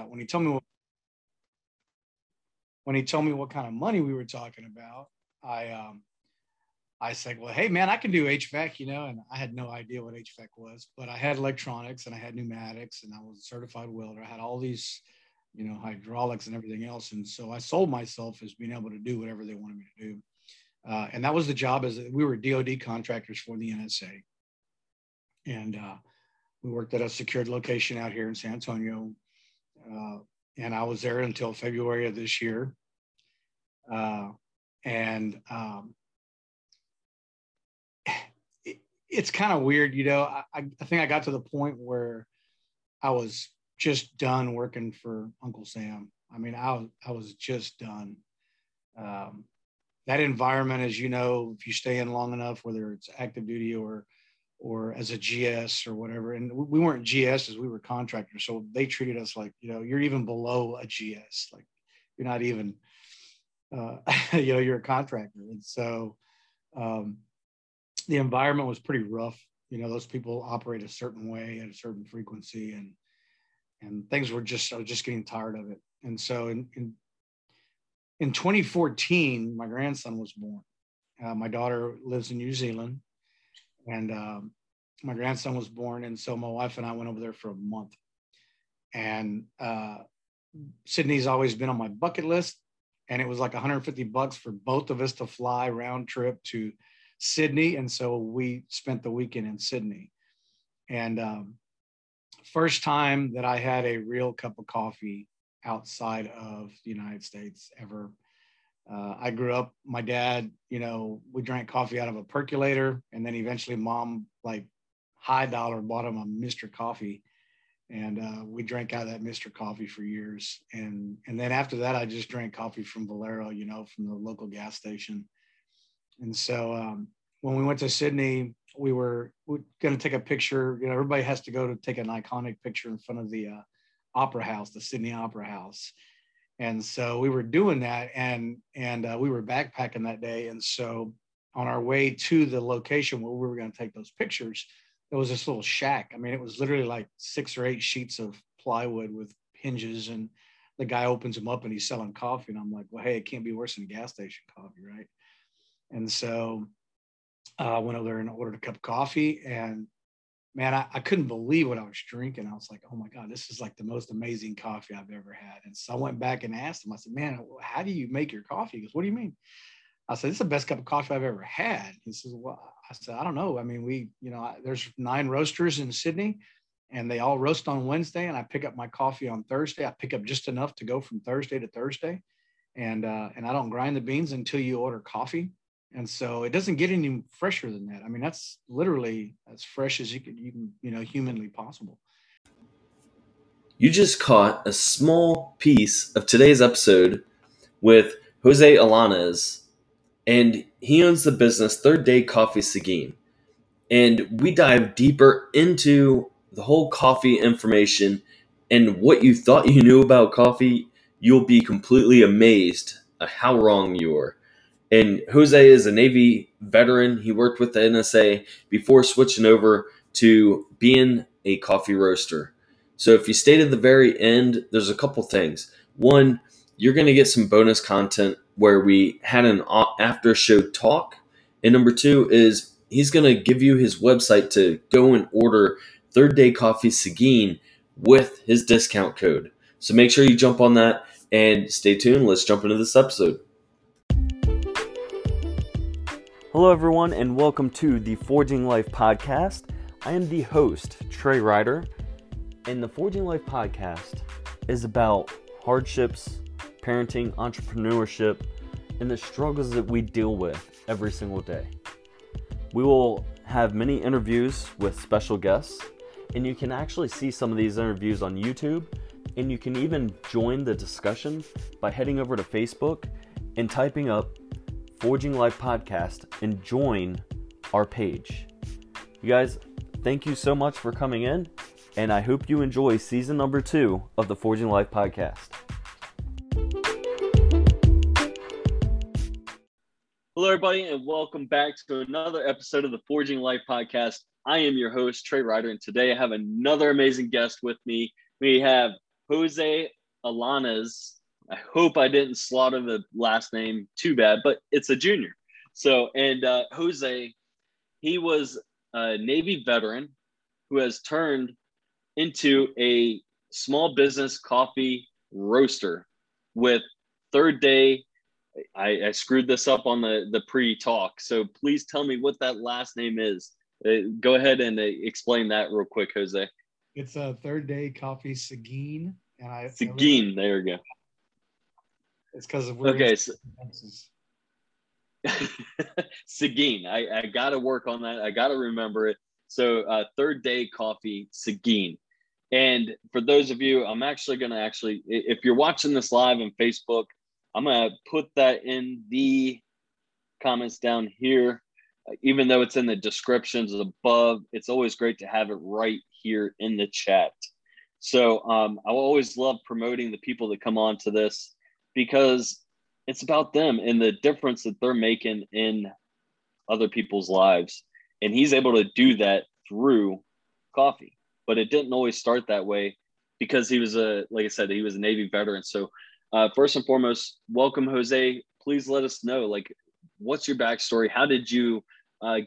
when he told me what, when he told me what kind of money we were talking about, I um, I said, "Well, hey man, I can do HVAC," you know, and I had no idea what HVAC was, but I had electronics and I had pneumatics and I was a certified welder. I had all these, you know, hydraulics and everything else, and so I sold myself as being able to do whatever they wanted me to do, uh, and that was the job. As we were DoD contractors for the NSA, and uh, we worked at a secured location out here in San Antonio. Uh, and I was there until February of this year. Uh, and um, it, it's kind of weird, you know. I, I think I got to the point where I was just done working for Uncle Sam. I mean, I I was just done. Um, that environment, as you know, if you stay in long enough, whether it's active duty or or as a GS or whatever. And we weren't GSs, we were contractors. So they treated us like, you know, you're even below a GS. Like you're not even, uh, you know, you're a contractor. And so um, the environment was pretty rough. You know, those people operate a certain way at a certain frequency and, and things were just, I was just getting tired of it. And so in, in, in 2014, my grandson was born. Uh, my daughter lives in New Zealand and um, my grandson was born, and so my wife and I went over there for a month. And uh, Sydney's always been on my bucket list, and it was like 150 bucks for both of us to fly round trip to Sydney, and so we spent the weekend in Sydney. And um, first time that I had a real cup of coffee outside of the United States ever uh, I grew up, my dad, you know, we drank coffee out of a percolator. And then eventually mom, like high dollar, bought him a Mr. Coffee. And uh, we drank out of that Mr. Coffee for years. And, and then after that, I just drank coffee from Valero, you know, from the local gas station. And so um, when we went to Sydney, we were, we going to take a picture. You know, everybody has to go to take an iconic picture in front of the uh, Opera House, the Sydney Opera House and so we were doing that and and uh, we were backpacking that day. And so on our way to the location where we were going to take those pictures there was this little shack. I mean it was literally like six or eight sheets of plywood with hinges and the guy opens them up and he's selling coffee. And i'm like well hey it can't be worse than gas station coffee right? And so uh, i went over there and ordered a cup of coffee and man, I, I, couldn't believe what I was drinking. I was like, oh my God, this is like the most amazing coffee I've ever had. And so I went back and asked him, I said, man, how do you make your coffee? He goes, what do you mean? I said, this is the best cup of coffee I've ever had. He says, well, I said, I don't know. I mean, we, you know, there's nine roasters in Sydney and they all roast on Wednesday. And I pick up my coffee on Thursday. I pick up just enough to go from Thursday to Thursday. And, uh, and I don't grind the beans until you order coffee and so it doesn't get any fresher than that. I mean, that's literally as fresh as you could, even you know, humanly possible. You just caught a small piece of today's episode with Jose Alanis, and he owns the business Third Day Coffee Seguin. And we dive deeper into the whole coffee information and what you thought you knew about coffee. You'll be completely amazed at how wrong you are. And Jose is a Navy veteran. He worked with the NSA before switching over to being a coffee roaster. So if you stay to the very end, there's a couple things. One, you're going to get some bonus content where we had an after show talk. And number two is he's going to give you his website to go and order Third Day Coffee Seguin with his discount code. So make sure you jump on that and stay tuned. Let's jump into this episode. Hello, everyone, and welcome to the Forging Life podcast. I am the host, Trey Ryder, and the Forging Life podcast is about hardships, parenting, entrepreneurship, and the struggles that we deal with every single day. We will have many interviews with special guests, and you can actually see some of these interviews on YouTube, and you can even join the discussion by heading over to Facebook and typing up Forging Life Podcast and join our page. You guys, thank you so much for coming in, and I hope you enjoy season number two of the Forging Life Podcast. Hello, everybody, and welcome back to another episode of the Forging Life Podcast. I am your host, Trey Ryder, and today I have another amazing guest with me. We have Jose Alanis. I hope I didn't slaughter the last name too bad, but it's a junior. So, and uh, Jose, he was a Navy veteran who has turned into a small business coffee roaster with third day. I, I screwed this up on the, the pre talk. So please tell me what that last name is. Uh, go ahead and uh, explain that real quick, Jose. It's a third day coffee Seguin. And I Seguin, there we go. It's because of okay. So, Seguin. I, I got to work on that. I got to remember it. So, uh, third day coffee, Seguin. And for those of you, I'm actually going to actually, if you're watching this live on Facebook, I'm going to put that in the comments down here. Even though it's in the descriptions above, it's always great to have it right here in the chat. So um, I always love promoting the people that come on to this because it's about them and the difference that they're making in other people's lives. And he's able to do that through coffee. But it didn't always start that way because he was a, like I said, he was a Navy veteran. So, uh, first and foremost, welcome, Jose. Please let us know, like, what's your backstory? How did you uh,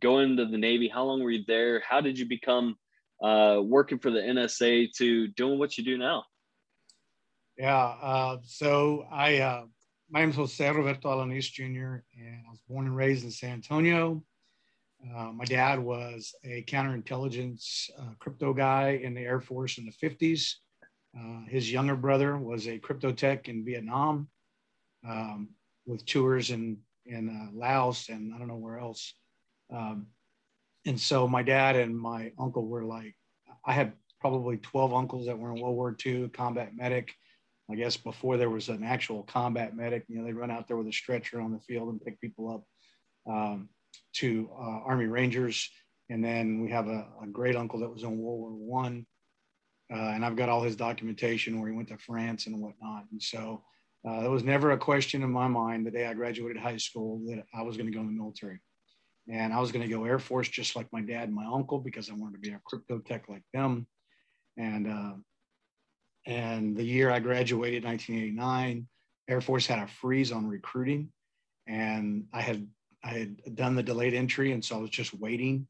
go into the Navy? How long were you there? How did you become uh, working for the NSA to doing what you do now? Yeah. Uh, so I, uh, my name is Jose Roberto Alanis Jr., and I was born and raised in San Antonio. Uh, my dad was a counterintelligence uh, crypto guy in the Air Force in the 50s. Uh, his younger brother was a crypto tech in Vietnam um, with tours in, in uh, Laos and I don't know where else. Um, and so my dad and my uncle were like, I had probably 12 uncles that were in World War II, combat medic. I guess before there was an actual combat medic, you know, they run out there with a stretcher on the field and pick people up um, to uh, Army Rangers. And then we have a, a, great uncle that was in World War One, uh, and I've got all his documentation where he went to France and whatnot. And so uh, there was never a question in my mind the day I graduated high school that I was going to go in the military. And I was going to go Air Force just like my dad and my uncle because I wanted to be a crypto tech like them. And uh, and the year I graduated, 1989, Air Force had a freeze on recruiting, and I had I had done the delayed entry, and so I was just waiting.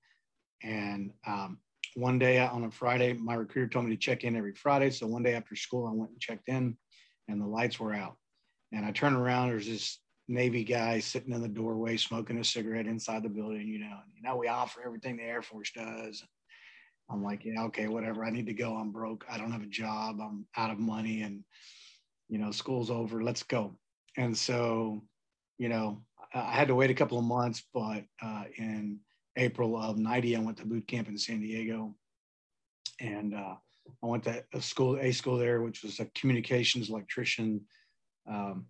And um, one day on a Friday, my recruiter told me to check in every Friday. So one day after school, I went and checked in, and the lights were out. And I turned around. There's this Navy guy sitting in the doorway smoking a cigarette inside the building. You know, you know, we offer everything the Air Force does. I'm like, yeah, okay, whatever. I need to go. I'm broke. I don't have a job. I'm out of money, and you know, school's over. Let's go. And so, you know, I had to wait a couple of months, but uh, in April of '90, I went to boot camp in San Diego, and uh, I went to a school, a school there, which was a communications electrician. Um,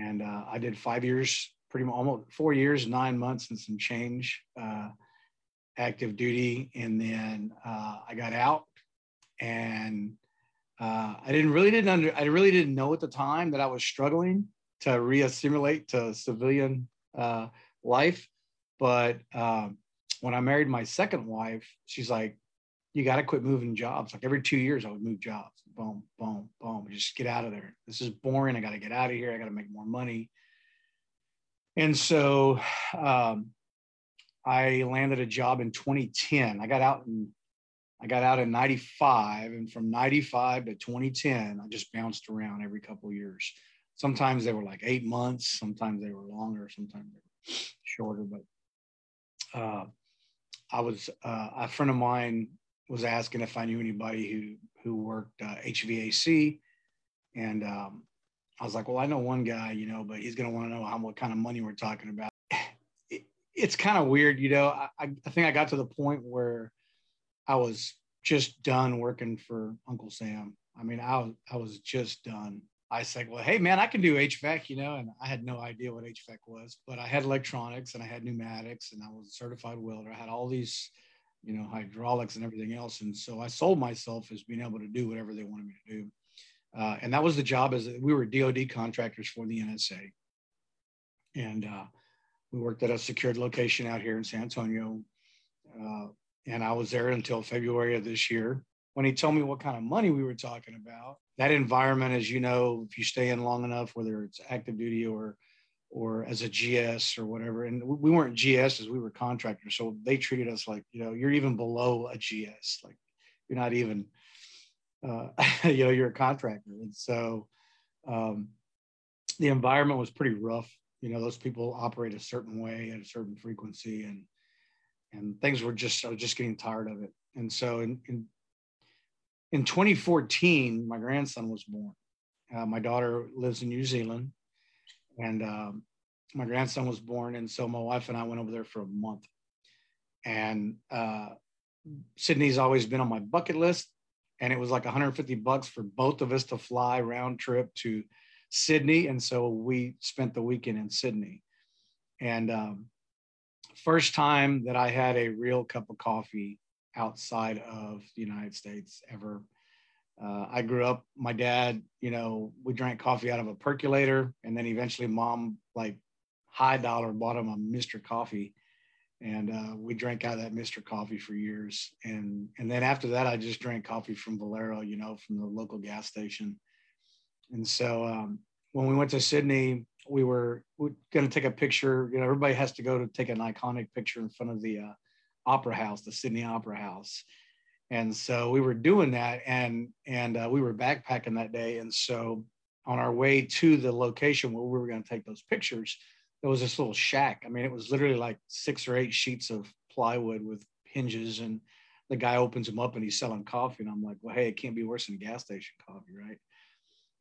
and uh, I did five years, pretty much almost four years, nine months, and some change uh, active duty, and then uh, I got out, and uh, I didn't really didn't under I really didn't know at the time that I was struggling to reassimilate to civilian uh, life, but um, when I married my second wife, she's like, "You got to quit moving jobs." Like every two years, I would move jobs boom, boom, boom. Just get out of there. This is boring. I got to get out of here. I got to make more money. And so um, I landed a job in 2010. I got out in I got out in 95 and from 95 to 2010 I just bounced around every couple of years. Sometimes they were like 8 months, sometimes they were longer, sometimes they were shorter but uh, I was uh, a friend of mine was asking if I knew anybody who who worked uh, HVAC, and um, I was like, well, I know one guy, you know, but he's going to want to know how what kind of money we're talking about. It, it's kind of weird, you know. I, I think I got to the point where I was just done working for Uncle Sam. I mean, I was I was just done. I said, well, hey man, I can do HVAC, you know, and I had no idea what HVAC was, but I had electronics and I had pneumatics and I was a certified welder. I had all these you know, hydraulics and everything else. And so I sold myself as being able to do whatever they wanted me to do. Uh, and that was the job as we were DOD contractors for the NSA. And uh, we worked at a secured location out here in San Antonio. Uh, and I was there until February of this year. when he told me what kind of money we were talking about, that environment, as you know, if you stay in long enough, whether it's active duty or or as a GS or whatever, and we weren't GSs, we were contractors, so they treated us like you know you're even below a GS, like you're not even uh, you know you're a contractor, and so um, the environment was pretty rough. You know, those people operate a certain way at a certain frequency, and and things were just I was just getting tired of it. And so in in, in 2014, my grandson was born. Uh, my daughter lives in New Zealand, and um, my grandson was born. And so my wife and I went over there for a month. And uh, Sydney's always been on my bucket list, and it was like 150 bucks for both of us to fly round trip to Sydney. And so we spent the weekend in Sydney. And um, first time that I had a real cup of coffee outside of the United States ever. Uh, I grew up, my dad, you know, we drank coffee out of a percolator. And then eventually mom, like high dollar, bought him a Mr. Coffee. And uh, we drank out of that Mr. Coffee for years. And, and then after that, I just drank coffee from Valero, you know, from the local gas station. And so um, when we went to Sydney, we were, we going to take a picture. You know, everybody has to go to take an iconic picture in front of the uh, Opera House, the Sydney Opera House. And so we were doing that, and and uh, we were backpacking that day. And so on our way to the location where we were going to take those pictures, there was this little shack. I mean, it was literally like six or eight sheets of plywood with hinges, and the guy opens them up and he's selling coffee. And I'm like, well, hey, it can't be worse than gas station coffee, right?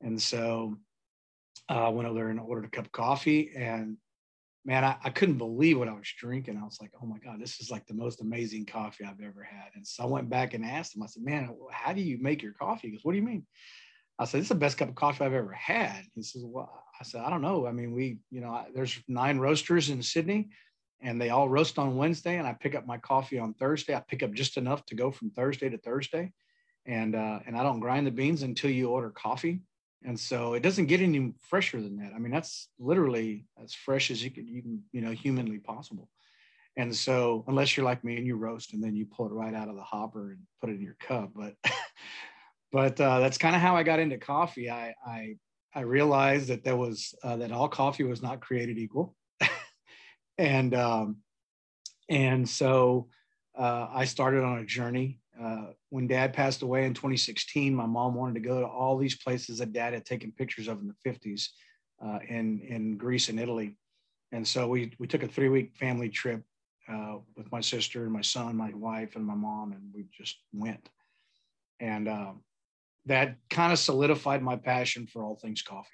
And so I uh, went over there and ordered a cup of coffee. And man, I, I, couldn't believe what I was drinking. I was like, oh my God, this is like the most amazing coffee I've ever had. And so I went back and asked him, I said, man, how do you make your coffee? He goes, what do you mean? I said, this is the best cup of coffee I've ever had. He says, well, I said, I don't know. I mean, we, you know, there's nine roasters in Sydney and they all roast on Wednesday. And I pick up my coffee on Thursday. I pick up just enough to go from Thursday to Thursday. And, uh, and I don't grind the beans until you order coffee and so it doesn't get any fresher than that. I mean, that's literally as fresh as you can, you you know, humanly possible. And so, unless you're like me and you roast and then you pull it right out of the hopper and put it in your cup, but, but uh, that's kind of how I got into coffee. I, I, I realized that there was uh, that all coffee was not created equal, and um, and so uh, I started on a journey uh, when dad passed away in 2016, my mom wanted to go to all these places that dad had taken pictures of in the 50s uh, in, in Greece and Italy. And so we, we took a three week family trip uh, with my sister and my son, my wife, and my mom, and we just went. And um, that kind of solidified my passion for all things coffee.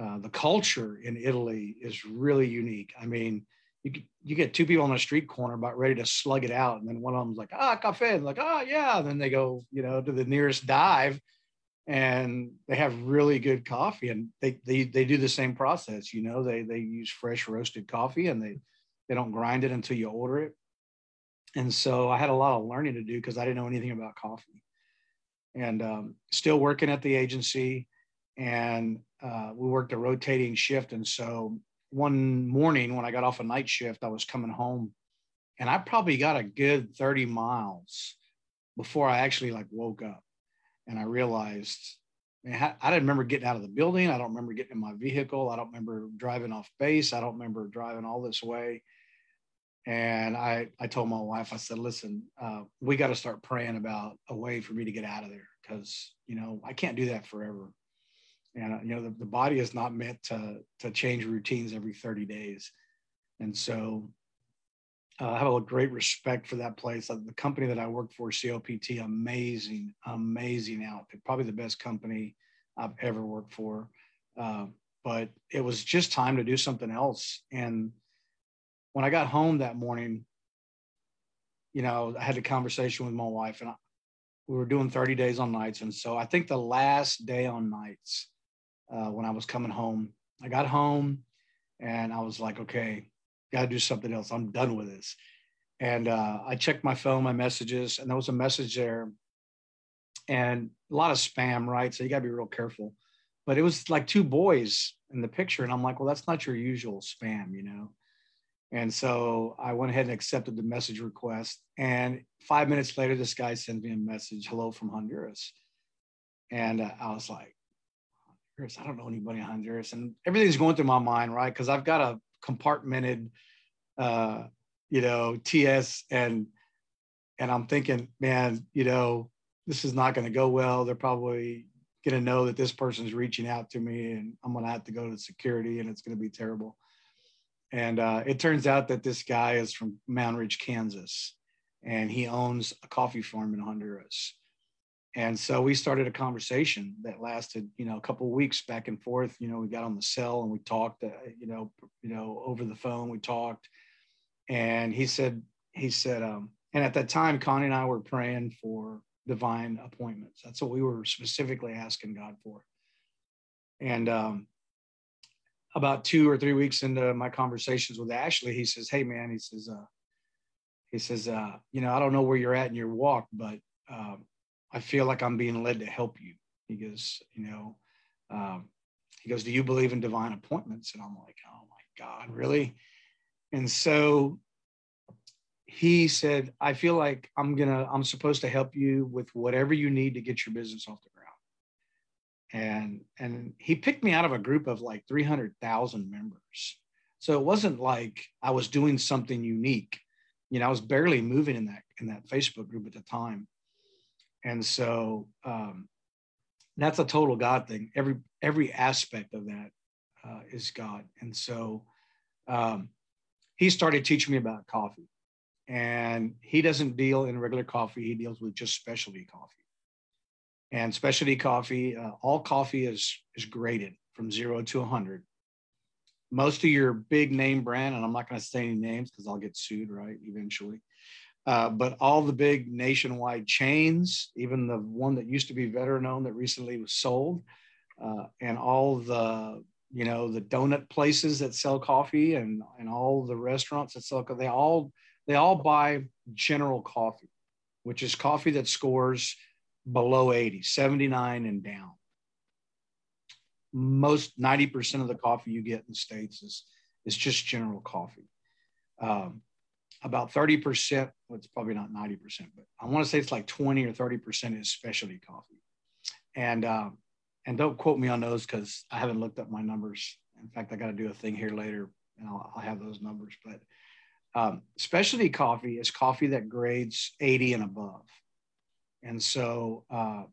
Uh, the culture in Italy is really unique. I mean, you you get two people on a street corner about ready to slug it out, and then one of them's like, ah, cafe, and like, oh yeah, and then they go, you know, to the nearest dive, and they have really good coffee, and they they they do the same process, you know, they they use fresh roasted coffee, and they they don't grind it until you order it, and so I had a lot of learning to do because I didn't know anything about coffee, and um, still working at the agency, and uh, we worked a rotating shift, and so one morning when I got off a night shift, I was coming home and I probably got a good 30 miles before I actually like woke up. And I realized man, I didn't remember getting out of the building. I don't remember getting in my vehicle. I don't remember driving off base. I don't remember driving all this way. And I, I told my wife, I said, listen, uh, we got to start praying about a way for me to get out of there because, you know, I can't do that forever and you know the, the body is not meant to to change routines every 30 days. And so uh, i have a great respect for that place. Uh, the company that i work for copt amazing amazing outfit. Probably the best company i've ever worked for. Uh, but it was just time to do something else. And when i got home that morning you know i had a conversation with my wife and I, we were doing 30 days on nights. And so i think the last day on nights uh, when I was coming home. I got home and I was like, okay, got to do something else. I'm done with this. And uh, I checked my phone, my messages, and there was a message there and a lot of spam, right? So you got to be real careful. But it was like two boys in the picture. And I'm like, well, that's not your usual spam, you know? And so I went ahead and accepted the message request. And five minutes later, this guy sends me a message, hello from Honduras. And uh, I was like, Honduras, I don't know anybody in Honduras. And everything's going through my mind, right? Because I've got a compartmented, uh, you know, TS and and I'm thinking, man, you know, this is not going to go well. They're probably going to know that this person's reaching out to me and I'm going to have to go to security and it's going to be terrible. And uh, it turns out that this guy is from Moundridge, Kansas, and he owns a coffee farm in Honduras. And so we started a conversation that lasted, you know, a couple of weeks back and forth. You know, we got on the cell and we talked, uh, you know, you know, over the phone. We talked, and he said, he said, um, and at that time, Connie and I were praying for divine appointments. That's what we were specifically asking God for. And um, about two or three weeks into my conversations with Ashley, he says, "Hey, man," he says, uh, "He says, uh, you know, I don't know where you're at in your walk, but um, I feel like I'm being led to help you." He goes, "You know," um, he goes, "Do you believe in divine appointments?" And I'm like, "Oh my God, really?" And so he said, I feel like I'm gonna, I'm supposed to help you with whatever you need to get your business off the ground. And and he picked me out of a group of like 300,000 members. So it wasn't like I was doing something unique. You know, I was barely moving in that in that Facebook group at the time. And so um, that's a total God thing. Every every aspect of that uh, is God. And so um, he started teaching me about coffee and he doesn't deal in regular coffee he deals with just specialty coffee and specialty coffee uh, all coffee is is graded from zero to a 100 most of your big name brand and i'm not going to say any names because i'll get sued right eventually uh, but all the big nationwide chains even the one that used to be veteran owned that recently was sold uh, and all the you know the donut places that sell coffee and and all the restaurants that sell they all they all buy general coffee, which is coffee that scores below 80, 79 and down. Most 90% of the coffee you get in the States is, is just general coffee. Um, about 30%, well, it's probably not 90%, but I want to say it's like 20 or 30% is specialty coffee. And, um, and don't quote me on those because I haven't looked up my numbers. In fact, I got to do a thing here later and I'll, I'll have those numbers. But um, specialty coffee is coffee that grades 80 and above. And so uh,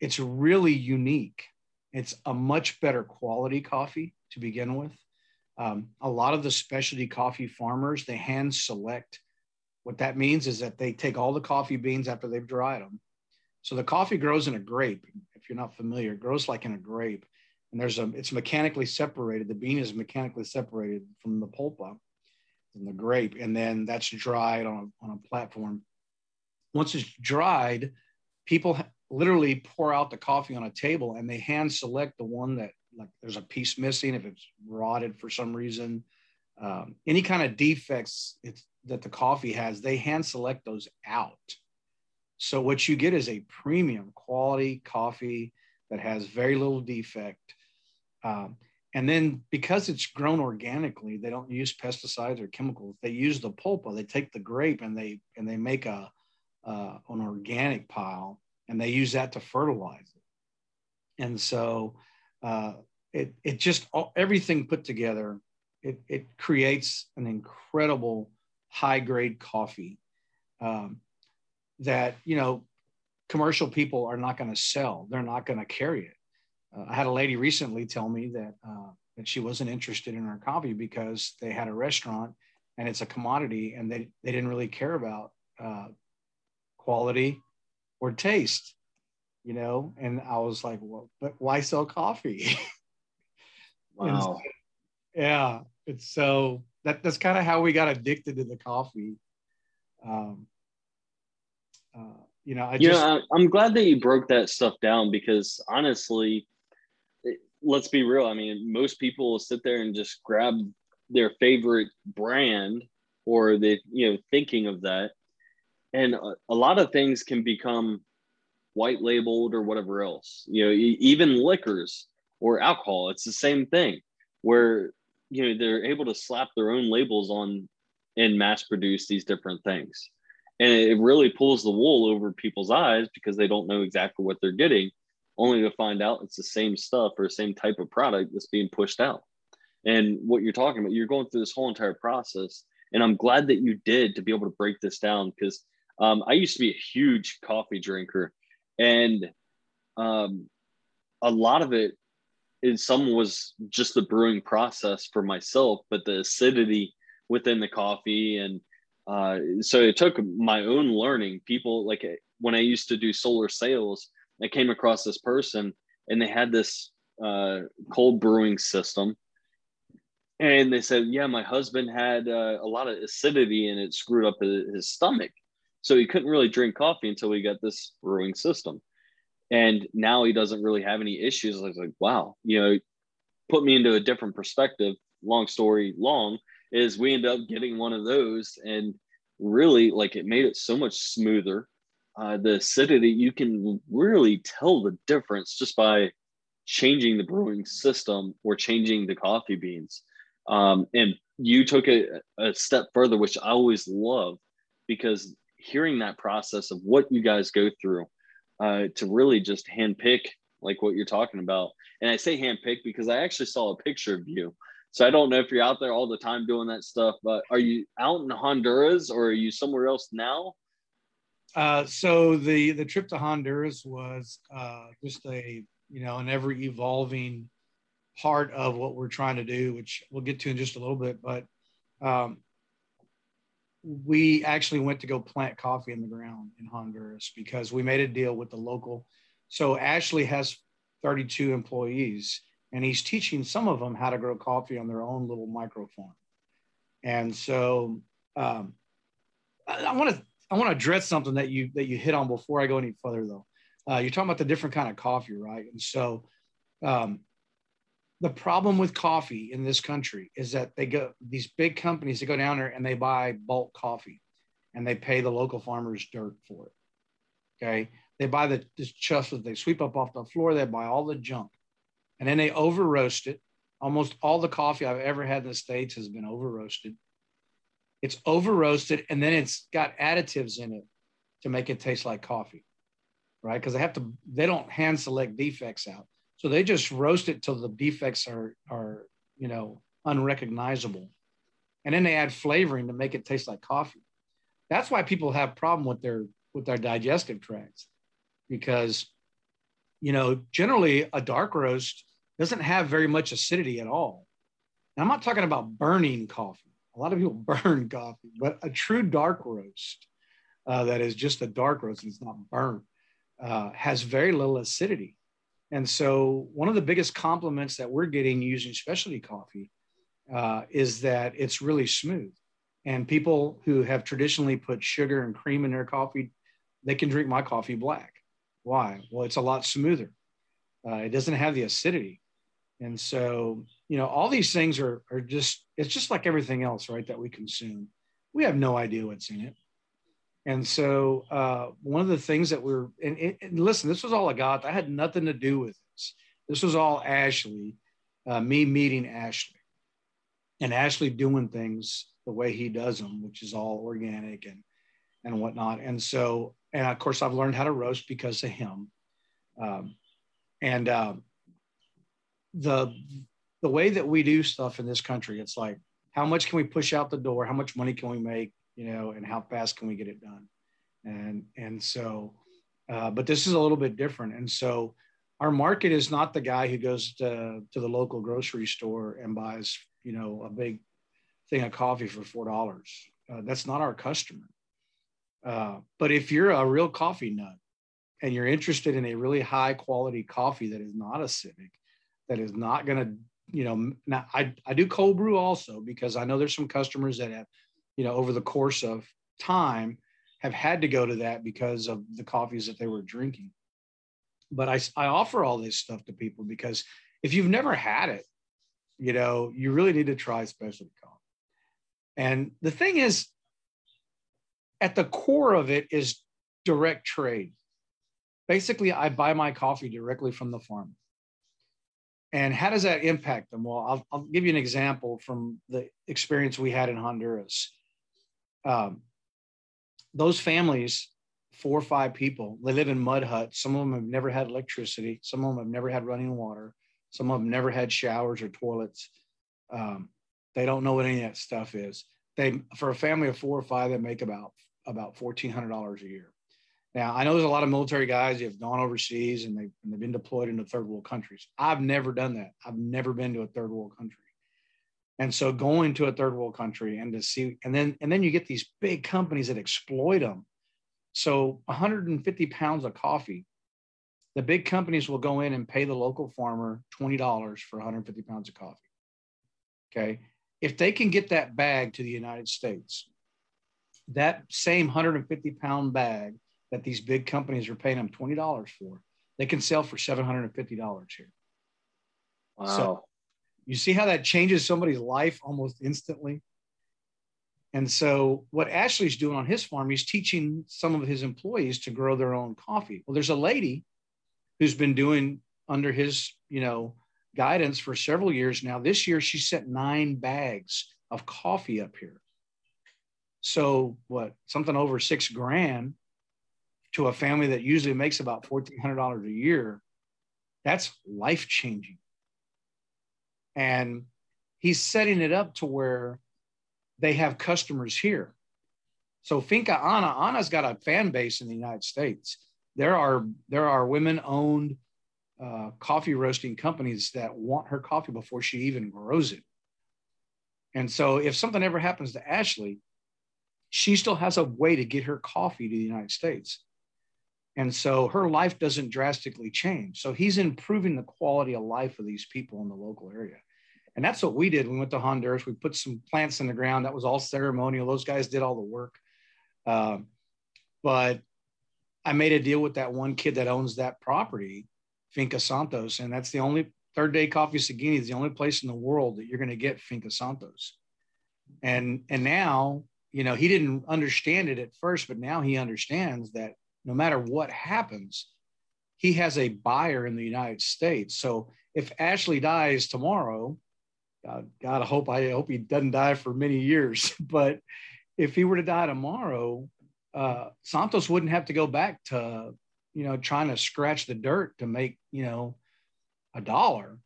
it's really unique. It's a much better quality coffee to begin with. Um, a lot of the specialty coffee farmers, they hand select. What that means is that they take all the coffee beans after they've dried them. So the coffee grows in a grape. If you're not familiar, it grows like in a grape. And there's a, it's mechanically separated. The bean is mechanically separated from the pulpa and the grape, and then that's dried on a, on a platform. Once it's dried, people literally pour out the coffee on a table and they hand select the one that like there's a piece missing if it's rotted for some reason um, any kind of defects that the coffee has they hand select those out so what you get is a premium quality coffee that has very little defect um, and then because it's grown organically, they don't use pesticides or chemicals. They use the pulpa. They take the grape and they and they make a uh, an organic pile, and they use that to fertilize it. And so uh, it it just everything put together, it it creates an incredible high grade coffee um, that you know commercial people are not going to sell. They're not going to carry it uh, I had a lady recently tell me that uh, that she wasn't interested in our coffee because they had a restaurant and it's a commodity and they, they didn't really care about uh, quality or taste, you know. And I was like, well, but why sell coffee? wow. yeah, it's so that that's kind of how we got addicted to the coffee. Um, uh, you know, I you just, know, I'm glad that you broke that stuff down because honestly, let's be real. I mean, most people will sit there and just grab their favorite brand or they, you know, thinking of that. And a, a lot of things can become white labeled or whatever else. You know, even liquors or alcohol, it's the same thing where, you know, they're able to slap their own labels on and mass produce these different things. And it really pulls the wool over people's eyes because they don't know exactly what they're getting, only to find out it's the same stuff or same type of product that's being pushed out. And what you're talking about, you're going through this whole entire process. And I'm glad that you did to be able to break this down because um, I used to be a huge coffee drinker. And um, a lot of it is some was just the brewing process for myself, but the acidity within the coffee and uh, so it took my own learning. People like when I used to do solar sales, I came across this person and they had this uh, cold brewing system. And they said, Yeah, my husband had uh, a lot of acidity and it screwed up his, his stomach. So he couldn't really drink coffee until we got this brewing system. And now he doesn't really have any issues. I was like, Wow, you know, put me into a different perspective. Long story long, is we end up getting one of those and really like it made it so much smoother uh, the acidity you can really tell the difference just by changing the brewing system or changing the coffee beans um, and you took it a step further which i always love because hearing that process of what you guys go through uh, to really just handpick like what you're talking about and i say handpick because i actually saw a picture of you so I don't know if you're out there all the time doing that stuff, but are you out in Honduras or are you somewhere else now? Uh, so the the trip to Honduras was uh, just a you know an ever evolving part of what we're trying to do, which we'll get to in just a little bit. But um, we actually went to go plant coffee in the ground in Honduras because we made a deal with the local. So Ashley has 32 employees and he's teaching some of them how to grow coffee on their own little micro farm. And so um, I want to I want to address something that you that you hit on before I go any further though. Uh, you're talking about the different kind of coffee, right? And so um, the problem with coffee in this country is that they go these big companies they go down there and they buy bulk coffee and they pay the local farmers dirt for it. Okay. They buy the, the stuff that they sweep up off the floor, they buy all the junk and then they over roast it. Almost all the coffee I've ever had in the States has been over roasted. It's over roasted and then it's got additives in it to make it taste like coffee, right? Because they have to, they don't hand select defects out. So they just roast it till the defects are, are, you know, unrecognizable. And then they add flavoring to make it taste like coffee. That's why people have problem with their, with their digestive tracts because, you know, generally a dark roast doesn't have very much acidity at all. I'm not talking about burning coffee. A lot of people burn coffee, but a true dark roast uh, that is just a dark roast and it's not burnt uh, has very little acidity. And so, one of the biggest compliments that we're getting using specialty coffee uh, is that it's really smooth. And people who have traditionally put sugar and cream in their coffee, they can drink my coffee black. Why? Well, it's a lot smoother. Uh, it doesn't have the acidity. And so, you know, all these things are, are just, it's just like everything else, right? That we consume. We have no idea what's in it. And so, uh, one of the things that we're, and, and, listen, this was all I got. I had nothing to do with this. This was all Ashley, uh, me meeting Ashley and Ashley doing things the way he does them, which is all organic and, and whatnot. And so, and of course, I've learned how to roast because of him. Um, and, um, the the way that we do stuff in this country, it's like how much can we push out the door? How much money can we make? You know, and how fast can we get it done? And and so, uh, but this is a little bit different. And so, our market is not the guy who goes to to the local grocery store and buys you know a big thing of coffee for four dollars. Uh, that's not our customer. Uh, but if you're a real coffee nut and you're interested in a really high quality coffee that is not acidic that is not going to you know now I, I do cold brew also because i know there's some customers that have you know over the course of time have had to go to that because of the coffees that they were drinking but i, I offer all this stuff to people because if you've never had it you know you really need to try specialty coffee and the thing is at the core of it is direct trade basically i buy my coffee directly from the farmer and how does that impact them? Well, I'll, I'll, give you an example from the experience we had in Honduras. Um, those families, four or five people, they live in mud huts. Some of them have never had electricity. Some of them have never had running water. Some of them never had showers or toilets. Um, they don't know what any of that stuff is. They, for a family of four or five, they make about about fourteen hundred dollars a year. Now, I know there's a lot of military guys who have gone overseas and, they, and they've been deployed into third world countries. I've never done that. I've never been to a third world country. And so going to a third world country and to see, and then and then you get these big companies that exploit them. So 150 pounds of coffee, the big companies will go in and pay the local farmer $20 for 150 pounds of coffee. Okay. If they can get that bag to the United States, that same 150 pound bag that these big companies are paying them $20 for, they can sell for $750 here. Wow. So you see how that changes somebody's life almost instantly? And so, what Ashley's doing on his farm, he's teaching some of his employees to grow their own coffee. Well, there's a lady who's been doing under his, you know, guidance for several years now. This year, she sent nine bags of coffee up here. So, what something over six grand to a family that usually makes about fourteen hundred dollars a year? That's life changing and he's setting it up to where they have customers here. So Finca Ana, Ana's got a fan base in the United States. There are there are women owned uh, coffee roasting companies that want her coffee before she even grows it. And so if something ever happens to Ashley, she still has a way to get her coffee to the United States. And so her life doesn't drastically change. So he's improving the quality of life of these people in the local area. And that's what we did. We went to Honduras. We put some plants in the ground. That was all ceremonial. Those guys did all the work. Uh, but I made a deal with that one kid that owns that property, Finca Santos, and that's the only third day coffee Seguini is the only place in the world that you're going to get Finca Santos. And and now, you know, he didn't understand it at first, but now he understands that no matter what happens, he has a buyer in the United States. So if Ashley dies tomorrow, God, God, I hope I hope he doesn't die for many years. But if he were to die tomorrow, uh, Santos wouldn't have to go back to, you know, trying to scratch the dirt to make, you know, a dollar.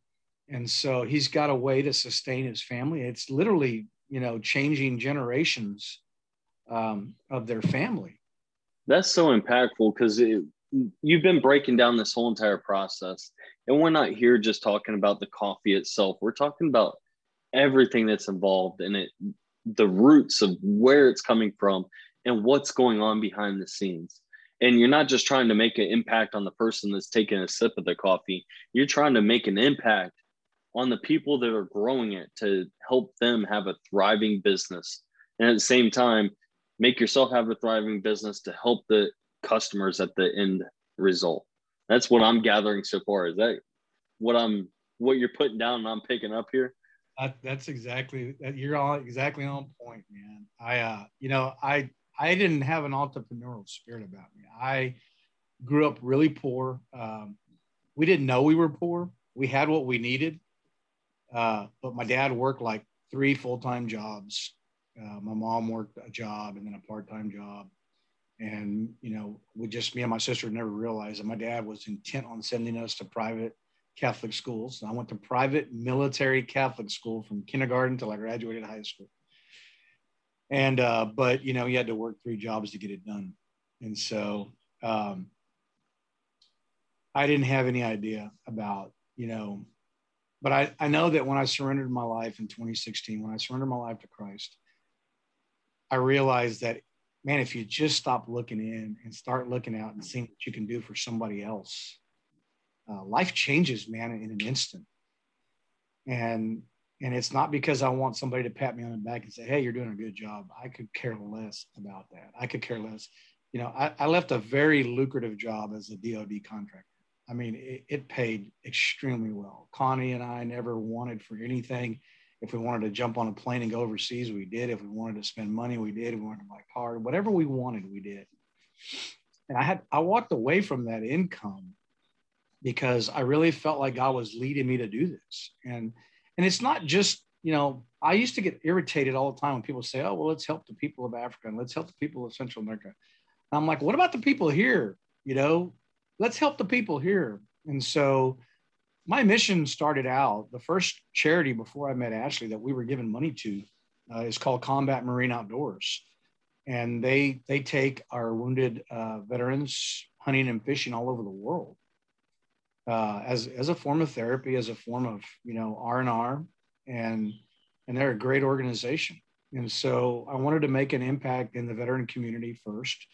And so he's got a way to sustain his family. It's literally, you know, changing generations um, of their family. That's so impactful because you've been breaking down this whole entire process. And we're not here just talking about the coffee itself. We're talking about everything that's involved in it, the roots of where it's coming from and what's going on behind the scenes. And you're not just trying to make an impact on the person that's taking a sip of the coffee, you're trying to make an impact on the people that are growing it to help them have a thriving business. And at the same time, make yourself have a thriving business to help the customers at the end result. That's what I'm gathering so far. Is that what I'm what you're putting down and I'm picking up here? That, that's exactly that you're all exactly on point, man. I uh, you know, I I didn't have an entrepreneurial spirit about me. I grew up really poor. Um, we didn't know we were poor. We had what we needed, uh, but my dad worked like three full time jobs. Uh, my mom worked a job and then a part time job, and you know, we just me and my sister never realized that my dad was intent on sending us to private Catholic schools. I went to private military Catholic school from kindergarten till I graduated high school. And, uh, but, you know, you had to work three jobs to get it done. And so um, I didn't have any idea about, you know, but I, I know that when I surrendered my life in 2016, when I surrendered my life to Christ, I realized that, man, if you just stop looking in and start looking out and seeing what you can do for somebody else, uh, life changes, man, in an instant. And and it's not because I want somebody to pat me on the back and say, "Hey, you're doing a good job." I could care less about that. I could care less. You know, I, I left a very lucrative job as a DoD contractor. I mean, it, it paid extremely well. Connie and I never wanted for anything. If we wanted to jump on a plane and go overseas, we did. If we wanted to spend money, we did. If we wanted to buy a car, whatever we wanted, we did. And I had I walked away from that income because I really felt like God was leading me to do this. And and it's not just you know, I used to get irritated all the time when people say, "Oh, well, let's help the people of Africa and let's help the people of Central America." And I'm like, "What about the people here? You know, let's help the people here." And so, my mission started out. The first charity before I met Ashley that we were given money to uh, is called Combat Marine Outdoors, and they they take our wounded uh, veterans hunting and fishing all over the world uh, as as a form of therapy, as a form of you know R and R, and and they're a great organization. And so I wanted to make an impact in the veteran community first.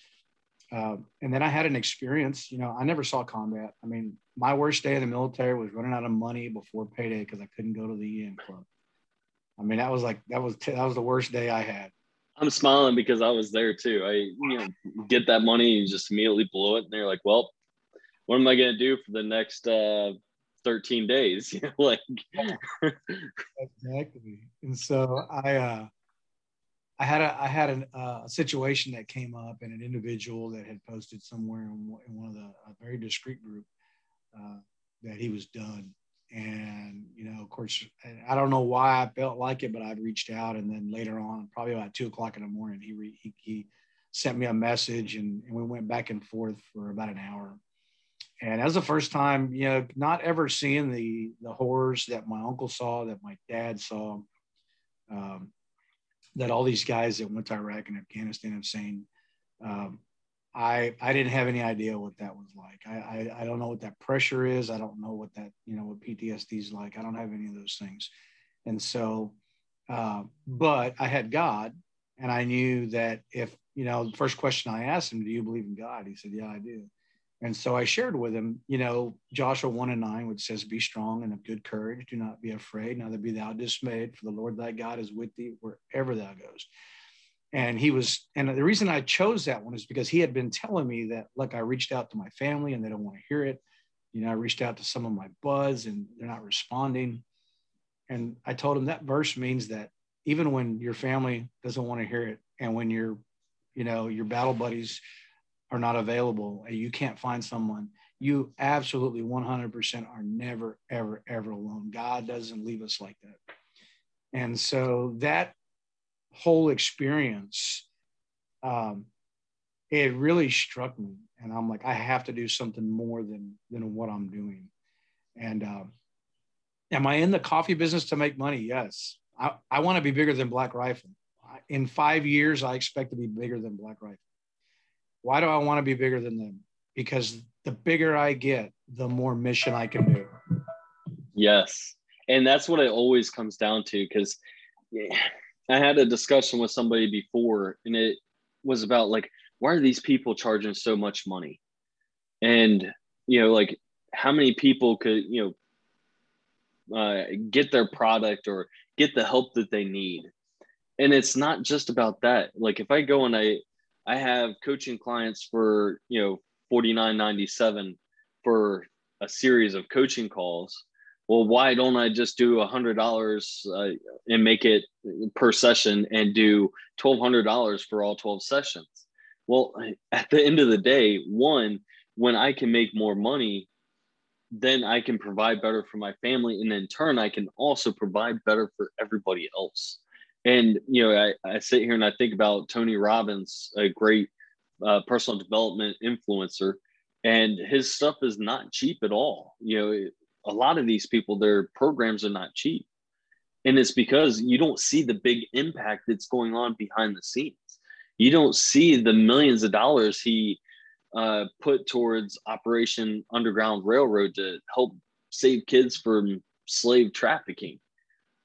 Uh, and then I had an experience, you know, I never saw combat. I mean, my worst day in the military was running out of money before payday because I couldn't go to the EM club. I mean, that was like, that was, t- that was the worst day I had. I'm smiling because I was there too. I, you know, get that money and just immediately blow it. And they're like, well, what am I going to do for the next uh, 13 days? like, exactly. And so I, uh, I had a I had an, uh, a situation that came up, and an individual that had posted somewhere in, in one of the a very discreet group uh, that he was done, and you know, of course, I don't know why I felt like it, but I reached out, and then later on, probably about two o'clock in the morning, he re, he, he sent me a message, and, and we went back and forth for about an hour. And as the first time, you know, not ever seeing the the horrors that my uncle saw, that my dad saw. Um, that all these guys that went to Iraq and Afghanistan have seen. Um, I I didn't have any idea what that was like. I, I, I don't know what that pressure is. I don't know what that you know what PTSD is like. I don't have any of those things, and so, uh, but I had God, and I knew that if you know the first question I asked him, "Do you believe in God?" He said, "Yeah, I do." And so I shared with him, you know, Joshua 1 and 9, which says, Be strong and of good courage. Do not be afraid, neither be thou dismayed, for the Lord thy God is with thee wherever thou goes. And he was, and the reason I chose that one is because he had been telling me that, look, I reached out to my family and they don't want to hear it. You know, I reached out to some of my buds and they're not responding. And I told him that verse means that even when your family doesn't want to hear it, and when your, you know, your battle buddies are not available and you can't find someone, you absolutely 100% are never, ever, ever alone. God doesn't leave us like that. And so that whole experience, um, it really struck me. And I'm like, I have to do something more than, than what I'm doing. And um, am I in the coffee business to make money? Yes. I, I want to be bigger than Black Rifle. In five years, I expect to be bigger than Black Rifle. Why do I want to be bigger than them? Because the bigger I get, the more mission I can do. Yes. And that's what it always comes down to. Because I had a discussion with somebody before, and it was about like, why are these people charging so much money? And, you know, like, how many people could, you know, uh, get their product or get the help that they need? And it's not just about that. Like, if I go and I, I have coaching clients for, you know, 49.97 for a series of coaching calls. Well, why don't I just do a hundred dollars uh, and make it per session and do twelve hundred dollars for all twelve sessions? Well, at the end of the day, one, when I can make more money, then I can provide better for my family, and in turn, I can also provide better for everybody else. And you know, I, I sit here and I think about Tony Robbins, a great uh, personal development influencer, and his stuff is not cheap at all. You know, a lot of these people, their programs are not cheap, and it's because you don't see the big impact that's going on behind the scenes. You don't see the millions of dollars he uh, put towards Operation Underground Railroad to help save kids from slave trafficking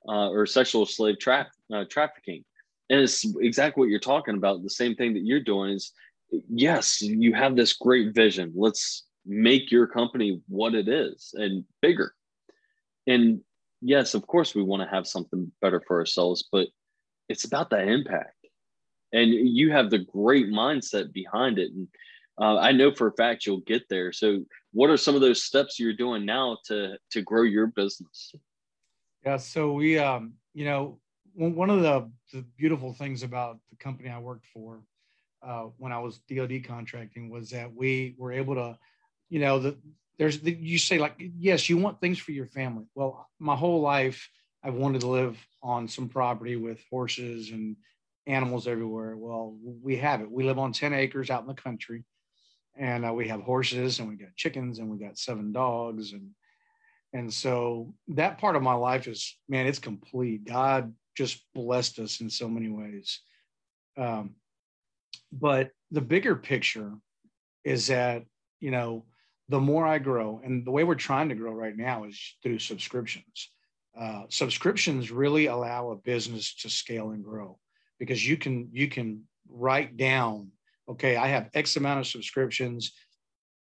uh, or sexual slave tra- uh, trafficking. And it's exactly what you're talking about. The same thing that you're doing is, yes, you have this great vision. Let's make your company what it is and bigger. And yes, of course, we want to have something better for ourselves, but it's about the impact. And you have the great mindset behind it. And uh, I know for a fact you'll get there. So, what are some of those steps you're doing now to to grow your business? Yeah, so we, um, you know, one of the, the, beautiful things about the company I worked for uh, when I was DoD contracting was that we were able to, you know, the, there's the, you say like yes, you want things for your family. Well, my whole life I've wanted to live on some property with horses and animals everywhere. Well, we have it. We live on 10 acres out in the country and uh, we have horses and we got chickens and we got seven dogs and and so that part of my life is man it's complete. God just blessed us in so many ways. Um, but the bigger picture is that you know the more i grow and the way we're trying to grow right now is through subscriptions. Uh, subscriptions really allow a business to scale and grow because you can you can write down okay, I have X amount of subscriptions.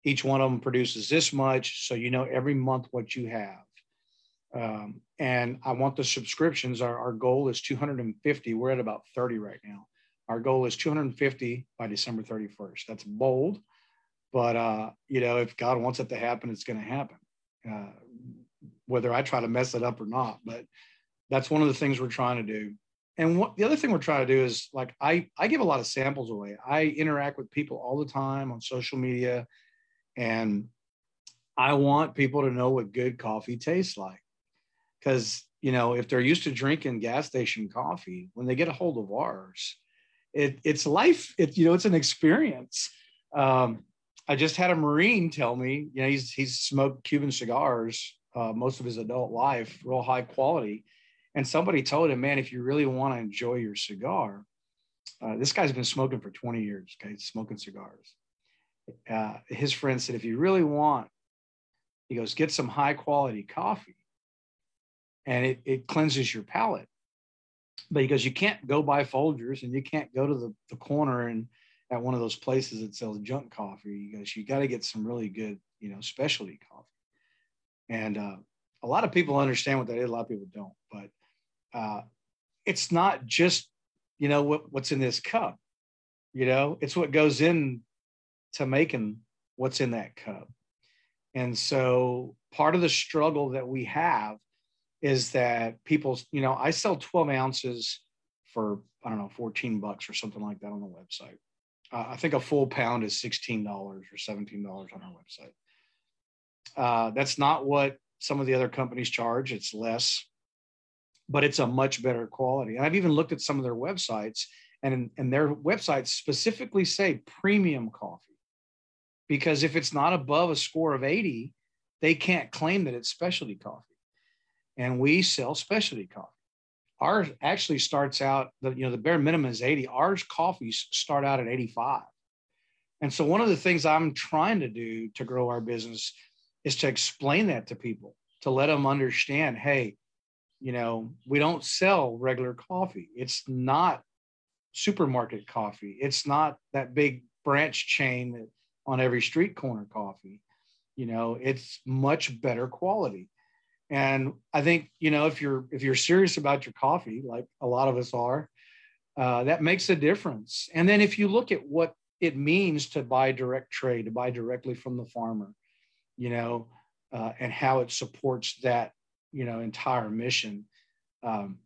Each one of them produces this much. So you know every month what you have. Um, and I want the subscriptions. Our, our goal is 250. We're at about 30 right now. Our goal is 250 by December 31st. That's bold, but uh, you know, if God wants it to happen, it's going to happen. Uh, whether I try to mess it up or not, but that's one of the things we're trying to do and what the other thing we're trying to do is like I I give a lot of samples away. I interact with people all the time on social media, and I want people to know what good coffee tastes like. Because you know, if they're used to drinking gas station coffee, when they get a hold of ours, it it's life. It you know, it's an experience. Um, I just had a Marine tell me, you know, he's he's smoked Cuban cigars uh, most of his adult life, real high quality and somebody told him, man, if you really want to enjoy your cigar, uh, this guy's been smoking for 20 years, okay, smoking cigars. Uh, his friend said, if you really want, he goes, get some high quality coffee and it, it cleanses your palate. But he goes, you can't go buy Folgers and you can't go to the, the corner and at one of those places that sells junk coffee. He goes, you got to get some really good, you know, specialty coffee. And uh, a lot of people understand what that is. A lot of people don't, but uh, it's not just you know what, what's in this cup you know it's what goes in to making what's in that cup and so part of the struggle that we have is that people you know i sell 12 ounces for i don't know 14 bucks or something like that on the website uh, i think a full pound is $16 or $17 on our website uh, that's not what some of the other companies charge it's less but it's a much better quality. And I've even looked at some of their websites, and, and their websites specifically say premium coffee. Because if it's not above a score of 80, they can't claim that it's specialty coffee. And we sell specialty coffee. Ours actually starts out, the, you know, the bare minimum is 80. Ours coffees start out at 85. And so one of the things I'm trying to do to grow our business is to explain that to people, to let them understand, hey, you know we don't sell regular coffee it's not supermarket coffee it's not that big branch chain that on every street corner coffee you know it's much better quality. And i think you know if you're if you're serious about your coffee like a lot of us are uh, that makes a difference. And then if you look at what it means to buy direct trade to buy directly from the farmer you know uh, and how it supports that you know entire mission um,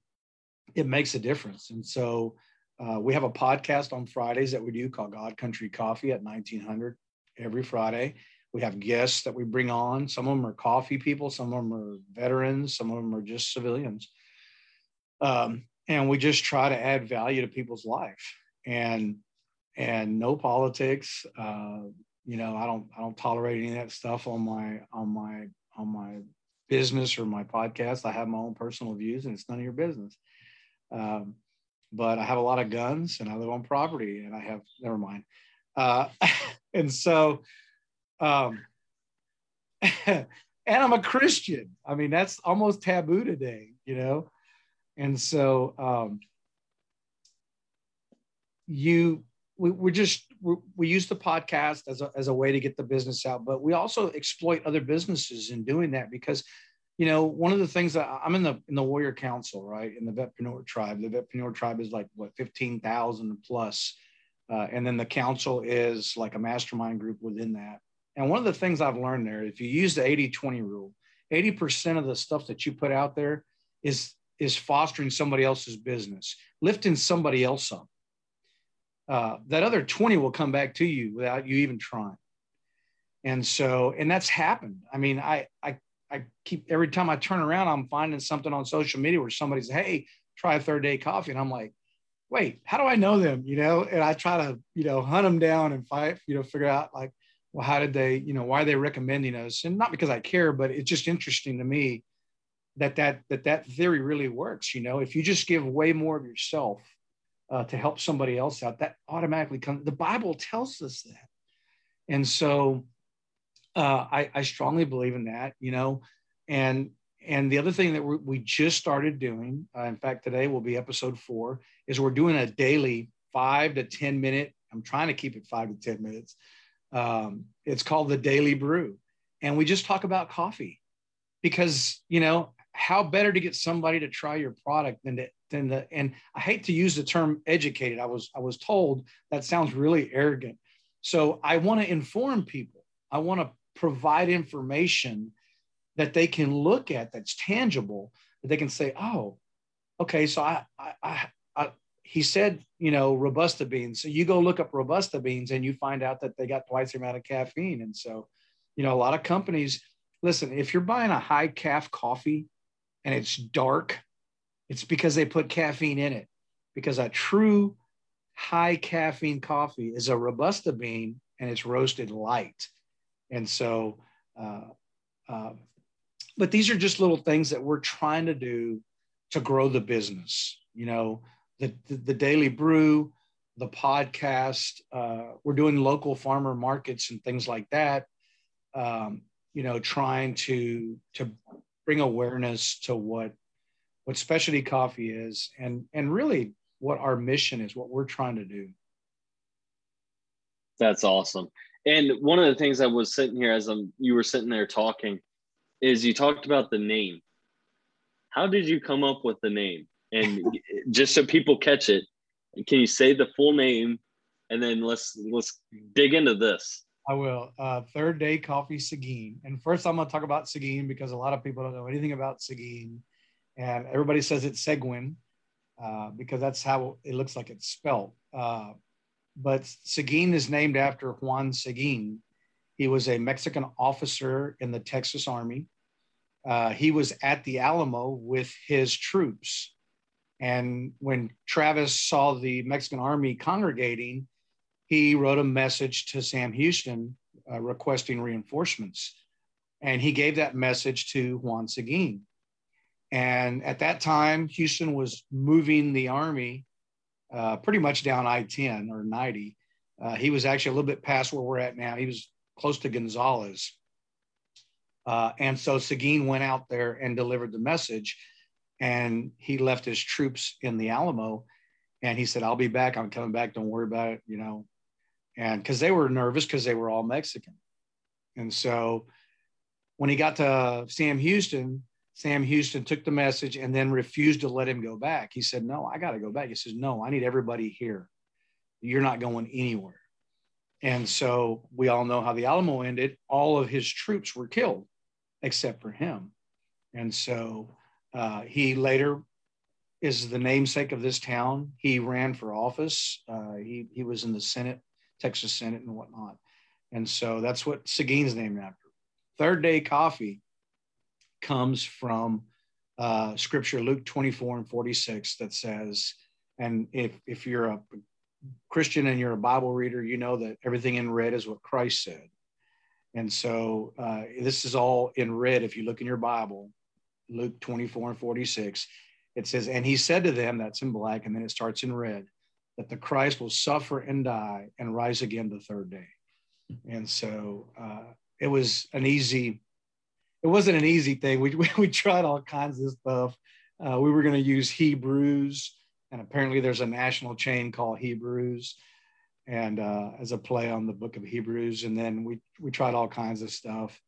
it makes a difference. And so uh, we have a podcast on fridays that we do called god country coffee at 1900 every friday we have guests that we bring on some of them are coffee people some of them are veterans some of them are just civilians um, and we just try to add value to people's life and and no politics uh, you know i don't i don't tolerate any of that stuff on my on my on my business or my podcast. I have my own personal views, and it's none of your business. Um, but I have a lot of guns, and I live on property, and I have never mind. Uh, and so, um, and I'm a Christian. I mean, that's almost taboo today, you know. And so, um, you we, we're just we, we use the podcast as a, as a way to get the business out but we also exploit other businesses in doing that because you know one of the things that i'm in the in the warrior council right in the vetpreneur tribe the vetpreneur tribe is like what 15000 plus uh, and then the council is like a mastermind group within that and one of the things i've learned there if you use the 80-20 rule 80% of the stuff that you put out there is is fostering somebody else's business lifting somebody else up uh, that other 20 will come back to you without you even trying. And so, and that's happened. I mean, I, I, I keep every time I turn around, I'm finding something on social media where somebody's, hey, try a third day coffee. And I'm like, wait, how do I know them? You know, and I try to, you know, hunt them down and fight, you know, figure out like, well, how did they, you know, why are they recommending us? And not because I care, but it's just interesting to me that that that that theory really works. You know, if you just give way more of yourself uh, to help somebody else out, that automatically comes. The Bible tells us that, and so uh, I, I strongly believe in that. You know, and and the other thing that we just started doing, uh, in fact, today will be episode four, is we're doing a daily five to ten minute. I'm trying to keep it five to ten minutes. Um, it's called the Daily Brew, and we just talk about coffee because you know how better to get somebody to try your product than to than the and I hate to use the term educated. I was I was told that sounds really arrogant. So I want to inform people. I want to provide information that they can look at that's tangible that they can say, oh, okay, so I, I he said, you know, robusta beans. So you go look up robusta beans and you find out that they got twice the amount of caffeine. And so, you know, a lot of companies, listen, if you're buying a high caf coffee and it's dark, it's because they put caffeine in it. Because a true high caffeine coffee is a robusta bean and it's roasted light. And so, uh, uh, but these are just little things that we're trying to do to grow the business. You know, the the, daily brew, the podcast. Uh, we're doing local farmer markets and things like that. Um, you know, trying to to bring awareness to what what specialty coffee is and and really what our mission is what we're trying to do that's awesome and one of the things i was sitting here as I'm, you were sitting there talking is you talked about the name how did you come up with the name and just so people catch it can you say the full name and then let's let's dig into this I will. Uh, third day coffee Seguin. And first, I'm going to talk about Seguin because a lot of people don't know anything about Seguin. And everybody says it's Seguin uh, because that's how it looks like it's spelled. Uh, but Seguin is named after Juan Seguin. He was a Mexican officer in the Texas Army. Uh, he was at the Alamo with his troops. And when Travis saw the Mexican army congregating, he wrote a message to Sam Houston uh, requesting reinforcements. And he gave that message to Juan Seguin. And at that time, Houston was moving the army uh, pretty much down I 10 or 90. Uh, he was actually a little bit past where we're at now. He was close to Gonzales. Uh, and so Seguin went out there and delivered the message. And he left his troops in the Alamo. And he said, I'll be back. I'm coming back. Don't worry about it. You know, and because they were nervous because they were all Mexican. And so when he got to Sam Houston, Sam Houston took the message and then refused to let him go back. He said, No, I got to go back. He says, No, I need everybody here. You're not going anywhere. And so we all know how the Alamo ended. All of his troops were killed except for him. And so uh, he later is the namesake of this town. He ran for office. Uh, he, he was in the Senate Texas Senate and whatnot. And so that's what Seguin's named after. Third day coffee comes from uh, scripture, Luke 24 and 46, that says, and if, if you're a Christian and you're a Bible reader, you know that everything in red is what Christ said. And so uh, this is all in red. If you look in your Bible, Luke 24 and 46, it says, and he said to them, that's in black, and then it starts in red that the Christ will suffer and die and rise again the third day. And so uh, it was an easy, it wasn't an easy thing. We, we, we tried all kinds of stuff. Uh, we were going to use Hebrews, and apparently there's a national chain called Hebrews, and uh, as a play on the book of Hebrews. And then we, we tried all kinds of stuff.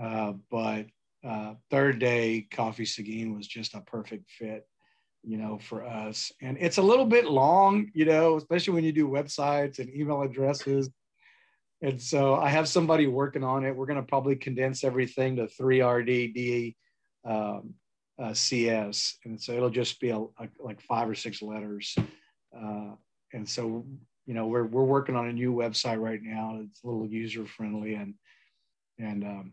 Uh, but uh, third day Coffee Seguin was just a perfect fit you know, for us. And it's a little bit long, you know, especially when you do websites and email addresses. And so I have somebody working on it. We're going to probably condense everything to 3RD um, uh, CS. And so it'll just be a, a, like five or six letters. Uh, and so, you know, we're, we're working on a new website right now. It's a little user friendly and, and, um,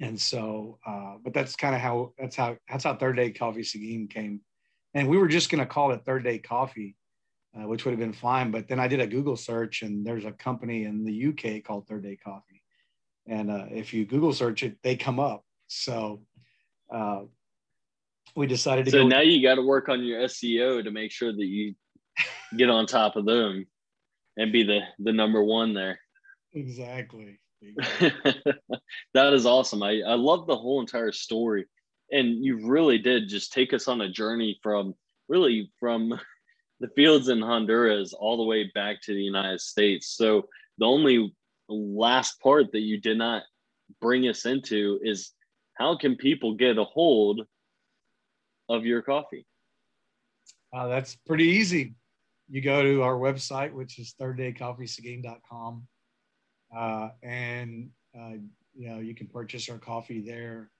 and so, uh, but that's kind of how that's how that's how Third Day Coffee Seguin came, and we were just going to call it Third Day Coffee, uh, which would have been fine. But then I did a Google search, and there's a company in the UK called Third Day Coffee, and uh, if you Google search it, they come up. So uh, we decided to so now you got to work on your SEO to make sure that you get on top of them and be the the number one there. Exactly. that is awesome. I, I love the whole entire story. And you really did just take us on a journey from really from the fields in Honduras all the way back to the United States. So the only last part that you did not bring us into is how can people get a hold of your coffee? Uh, that's pretty easy. You go to our website, which is thirddaycoffeeseguin.com uh, and uh, you know you can purchase our coffee there.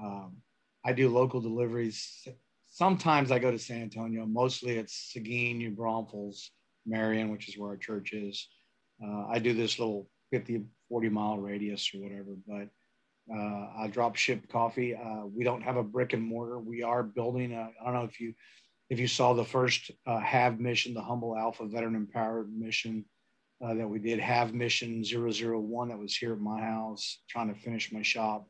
Um, I do local deliveries. Sometimes I go to San Antonio. Mostly it's Seguin, New Braunfels, Marion, which is where our church is. Uh, I do this little 50, 40 mile radius or whatever, but uh, I drop ship coffee. Uh, we don't have a brick and mortar. We are building. I don't know if you if you saw the first uh, Have mission, the Humble Alpha Veteran Empowered mission uh, that we did have mission 001 that was here at my house trying to finish my shop.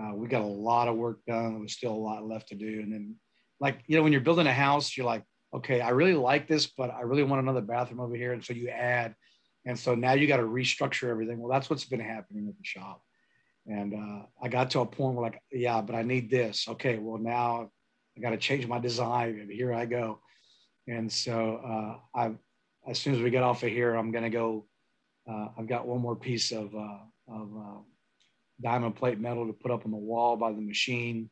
Uh, we got a lot of work done. There was still a lot left to do. And then like you know when you're building a house you're like okay i really like this but i really want another bathroom over here. And so you add. And so now you got to restructure everything. Well that's what's been happening with the shop. And uh, i got to a point where like yeah but i need this. Okay well now i got to change my design. And here i go. And so uh, I've as soon as we get off of here, I'm going to go. Uh, I've got one more piece of, uh, of uh, diamond plate metal to put up on the wall by the machine.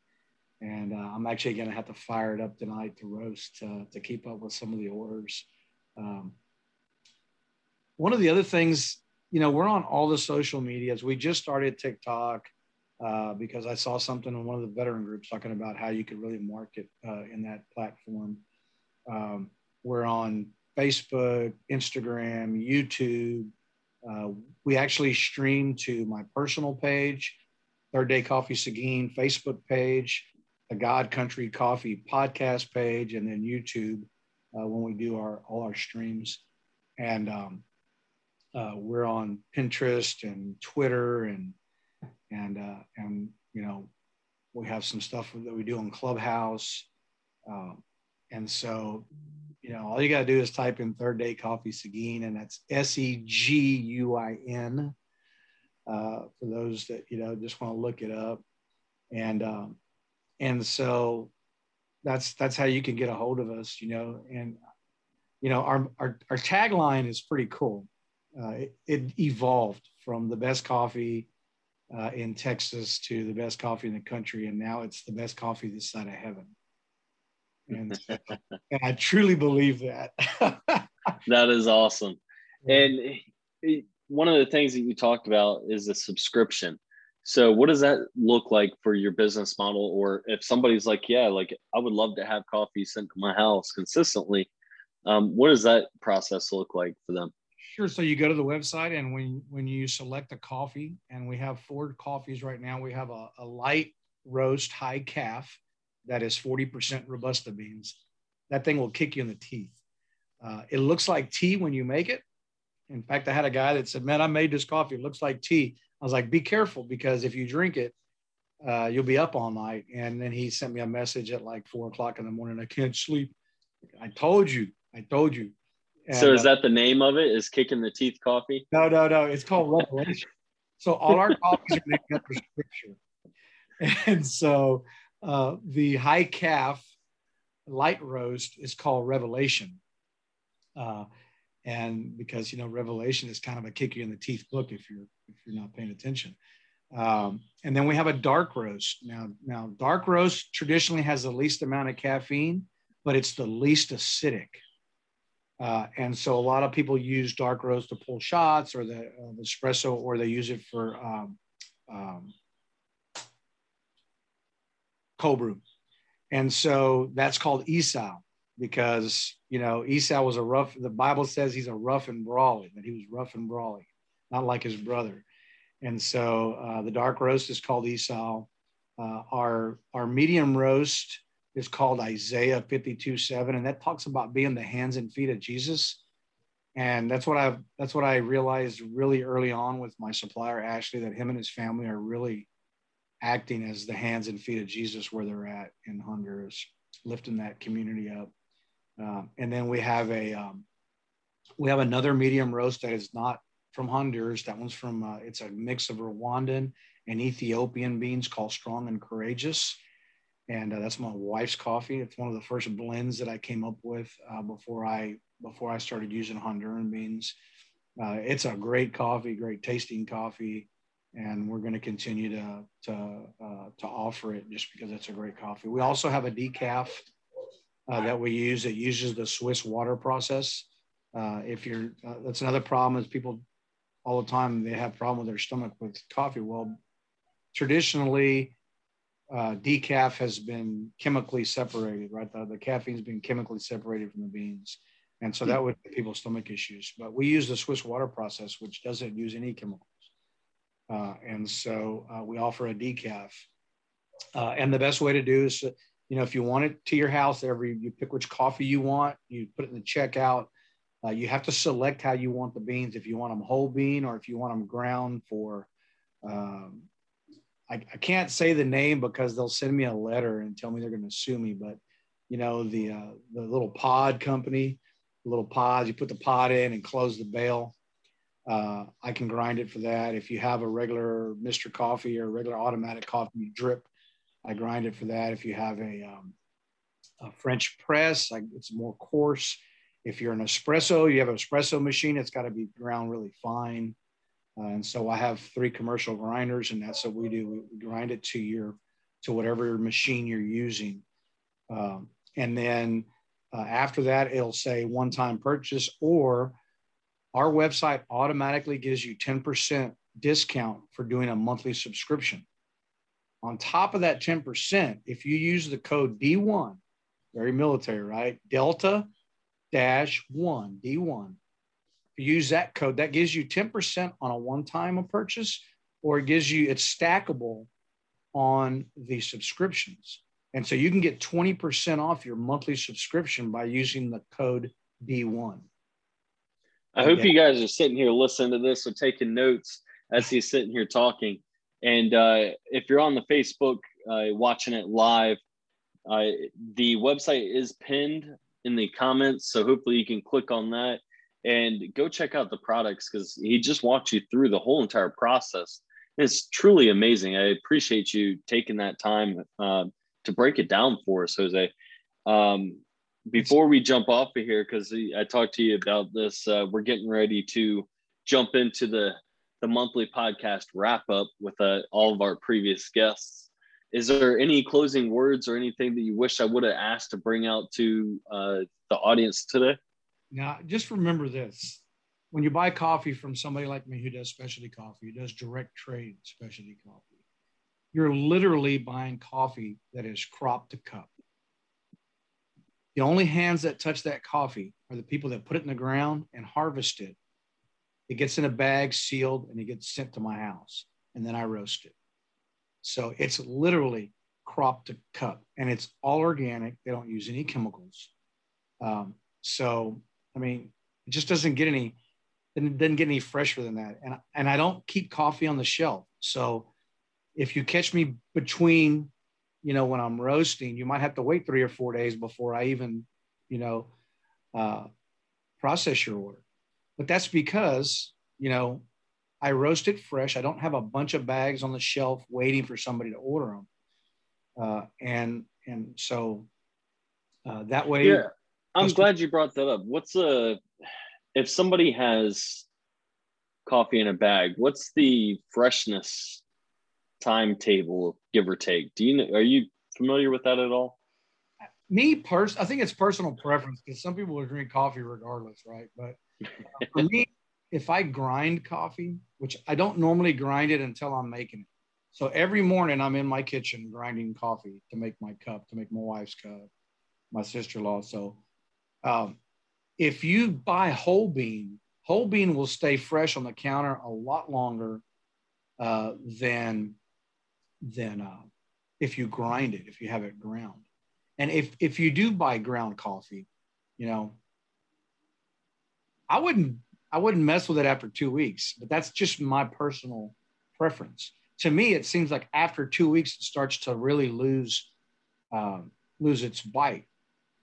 And uh, I'm actually going to have to fire it up tonight to roast to keep up with some of the orders. Um, one of the other things, you know, we're on all the social medias. We just started TikTok uh, because I saw something in one of the veteran groups talking about how you could really market uh, in that platform. Um, we're on Facebook, Instagram, YouTube. Uh, we actually stream to my personal page, Third Day Coffee Seguin Facebook page, the God Country Coffee podcast page, and then YouTube uh, when we do our all our streams. And um, uh, we're on Pinterest and Twitter and and uh, and you know we have some stuff that we do on Clubhouse. Um, and so you know, all you got to do is type in third day coffee Seguin, and that's S E G U I N. Uh, for those that you know just want to look it up, and um, and so that's that's how you can get a hold of us, you know. And you know, our our, our tagline is pretty cool. Uh, it, it, evolved from the best coffee uh, in Texas to the best coffee in the country, and now it's the best coffee this side of heaven. And, and I truly believe that. that is awesome. And one of the things that you talked about is a subscription. So, what does that look like for your business model? Or if somebody's like, yeah, like I would love to have coffee sent to my house consistently, um, what does that process look like for them? Sure. So you go to the website, and when when you select a coffee, and we have four coffees right now. We have a, a light roast, high caf, that is 40% Robusta beans, that thing will kick you in the teeth. Uh, it looks like tea when you make it. In fact, I had a guy that said, Man, I made this coffee. It looks like tea. I was like, Be careful because if you drink it, uh, you'll be up all night. And then he sent me a message at like four o'clock in the morning. I can't sleep. I told you. I told you. And, so is uh, that the name of it? Is kicking the teeth coffee? No, no, no. It's called Revelation. so all our coffees are named after scripture. And so uh, the high caf light roast is called Revelation. Uh, and because you know Revelation is kind of a kick you in the teeth book if you're if you're not paying attention. Um, and then we have a dark roast. Now, now dark roast traditionally has the least amount of caffeine, but it's the least acidic. Uh, and so a lot of people use dark roast to pull shots or the, uh, the espresso, or they use it for um, um, cold brew. And so that's called Esau because, you know, Esau was a rough, the Bible says he's a rough and brawly, that he was rough and brawly, not like his brother. and so uh, the dark roast is called Esau. Uh, our our medium roast is called Isaiah 52 7, and that talks about being the hands and feet of Jesus. And that's what I've that's what I realized really early on with my supplier Ashley that him and his family are really acting as the hands and feet of Jesus where they're at in Honduras, lifting that community up. Um, and then we have a um, we have another medium roast that is not from Honduras. That one's from uh, it's a mix of Rwandan and Ethiopian beans called Strong and Courageous, and uh, that's my wife's coffee. It's one of the first blends that I came up with uh, before I before I started using Honduran beans. Uh, it's a great coffee, great tasting coffee, and we're going to continue to to uh, to offer it just because it's a great coffee. We also have a decaf uh, that we use that uses the Swiss water process. Uh, if you're, uh, that's another problem is people all the time they have problem with their stomach with coffee. Well, traditionally, uh, decaf has been chemically separated, right? The, the caffeine's been chemically separated from the beans. And so that would people's stomach issues. But we use the Swiss water process, which doesn't use any chemicals. Uh, and so uh, we offer a decaf. Uh, and the best way to do is you know, if you want it to your house, every you pick which coffee you want, you put it in the checkout. Uh, you have to select how you want the beans. If you want them whole bean or if you want them ground for, um, I, I, can't say the name because they'll send me a letter and tell me they're going to sue me. But you know, the uh, the little pod company, little pods, you put the pod in and close the bale. Uh, I can grind it for that. If you have a regular Mr. Coffee or regular automatic coffee drip, I grind it for that. If you have a, um, a French press, like it's more coarse. If you're an espresso, you have an espresso machine, it's got to be ground really fine. Uh, and so I have three commercial grinders, and that's what we do. We grind it to your to whatever machine you're using. Um, and then uh, after that, it'll say one-time purchase, or our website automatically gives you 10% discount for doing a monthly subscription. On top of that 10%, if you use the code D1, very military, right? Delta dash one, D1. If you use that code, that gives you 10% on a one time purchase, or it gives you, it's stackable on the subscriptions. And so you can get 20% off your monthly subscription by using the code D1. I hope yeah. you guys are sitting here listening to this or taking notes as he's sitting here talking. And uh, if you're on the Facebook uh, watching it live, uh, the website is pinned in the comments. So hopefully you can click on that and go check out the products because he just walked you through the whole entire process. It's truly amazing. I appreciate you taking that time uh, to break it down for us, Jose. Um, before we jump off of here, because I talked to you about this, uh, we're getting ready to jump into the the monthly podcast wrap up with uh, all of our previous guests. Is there any closing words or anything that you wish I would have asked to bring out to uh, the audience today? Now, just remember this when you buy coffee from somebody like me who does specialty coffee, who does direct trade specialty coffee, you're literally buying coffee that is crop to cup. The only hands that touch that coffee are the people that put it in the ground and harvest it it gets in a bag, sealed, and it gets sent to my house. And then I roast it. So it's literally crop to cup and it's all organic. They don't use any chemicals. Um, so, I mean, it just doesn't get any, it doesn't get any fresher than that. And, and I don't keep coffee on the shelf. So if you catch me between, you know, when I'm roasting, you might have to wait three or four days before I even, you know, uh, process your order. But that's because, you know, I roast it fresh. I don't have a bunch of bags on the shelf waiting for somebody to order them. Uh, and and so uh, that way. Yeah, I'm glad you brought that up. What's a if somebody has coffee in a bag? What's the freshness timetable, give or take? Do you know? Are you familiar with that at all? Me, pers- I think it's personal preference because some people will drink coffee regardless, right? But for me, if I grind coffee, which I don't normally grind it until I'm making it. So every morning I'm in my kitchen grinding coffee to make my cup, to make my wife's cup, my sister-in-law. So um, if you buy whole bean, whole bean will stay fresh on the counter a lot longer uh, than than uh, if you grind it, if you have it ground. And if if you do buy ground coffee, you know, I wouldn't I wouldn't mess with it after two weeks, but that's just my personal preference. To me, it seems like after two weeks, it starts to really lose um, lose its bite.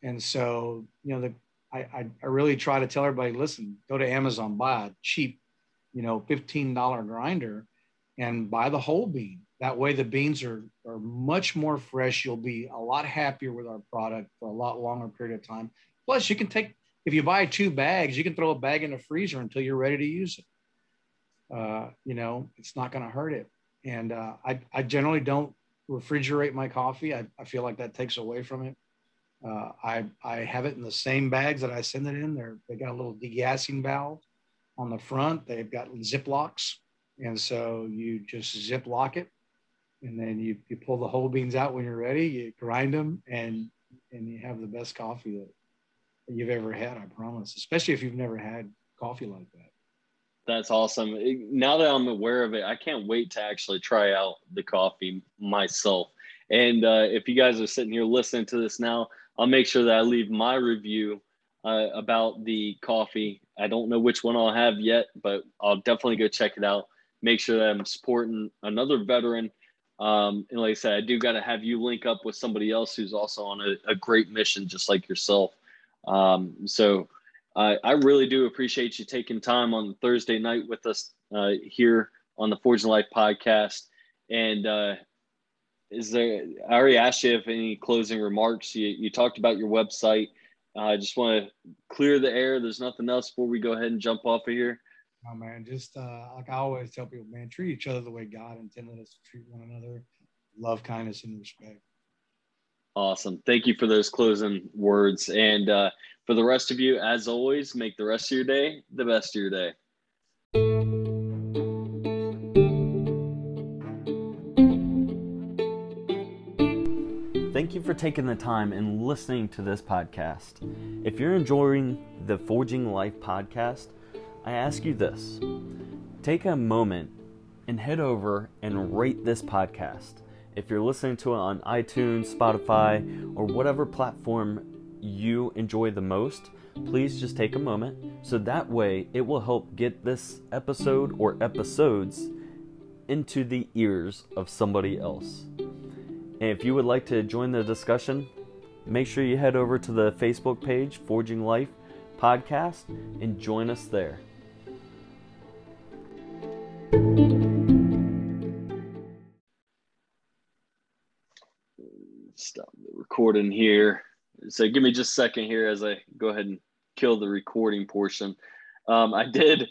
And so, you know, the I, I, I really try to tell everybody, listen, go to Amazon, buy a cheap, you know, $15 grinder and buy the whole bean. That way the beans are, are much more fresh. You'll be a lot happier with our product for a lot longer period of time. Plus you can take, if you buy two bags, you can throw a bag in the freezer until you're ready to use it. Uh, you know, it's not going to hurt it. And uh, I, I generally don't refrigerate my coffee. I, I feel like that takes away from it. Uh, I, I have it in the same bags that I send it in. They're, they got a little degassing valve on the front. They've got zip locks. And so you just zip lock it and then you, you pull the whole beans out when you're ready, you grind them and, and you have the best coffee that, that you've ever had. I promise, especially if you've never had coffee like that. That's awesome. Now that I'm aware of it, I can't wait to actually try out the coffee myself. And uh, if you guys are sitting here listening to this now, I'll make sure that I leave my review uh, about the coffee. I don't know which one I'll have yet, but I'll definitely go check it out. Make sure that I'm supporting another veteran. Um, and like I said, I do got to have you link up with somebody else who's also on a, a great mission, just like yourself. Um, so I, I, really do appreciate you taking time on Thursday night with us uh, here on the Forging Life podcast. And uh, is there i already asked you if any closing remarks you, you talked about your website uh, i just want to clear the air there's nothing else before we go ahead and jump off of here oh man just uh, like i always tell people man treat each other the way god intended us to treat one another. Love kindness and respect. Awesome. Thank you for those closing words. And uh, for the rest of you as always make the rest of your day the best of your day. Thank you for taking the time and listening to this podcast. If you're enjoying the Forging Life podcast, I ask you this take a moment and head over and rate this podcast. If you're listening to it on iTunes, Spotify, or whatever platform you enjoy the most, please just take a moment so that way it will help get this episode or episodes into the ears of somebody else. And if you would like to join the discussion, make sure you head over to the Facebook page, Forging Life Podcast, and join us there. Recording here. So give me just a second here as I go ahead and kill the recording portion. Um, I did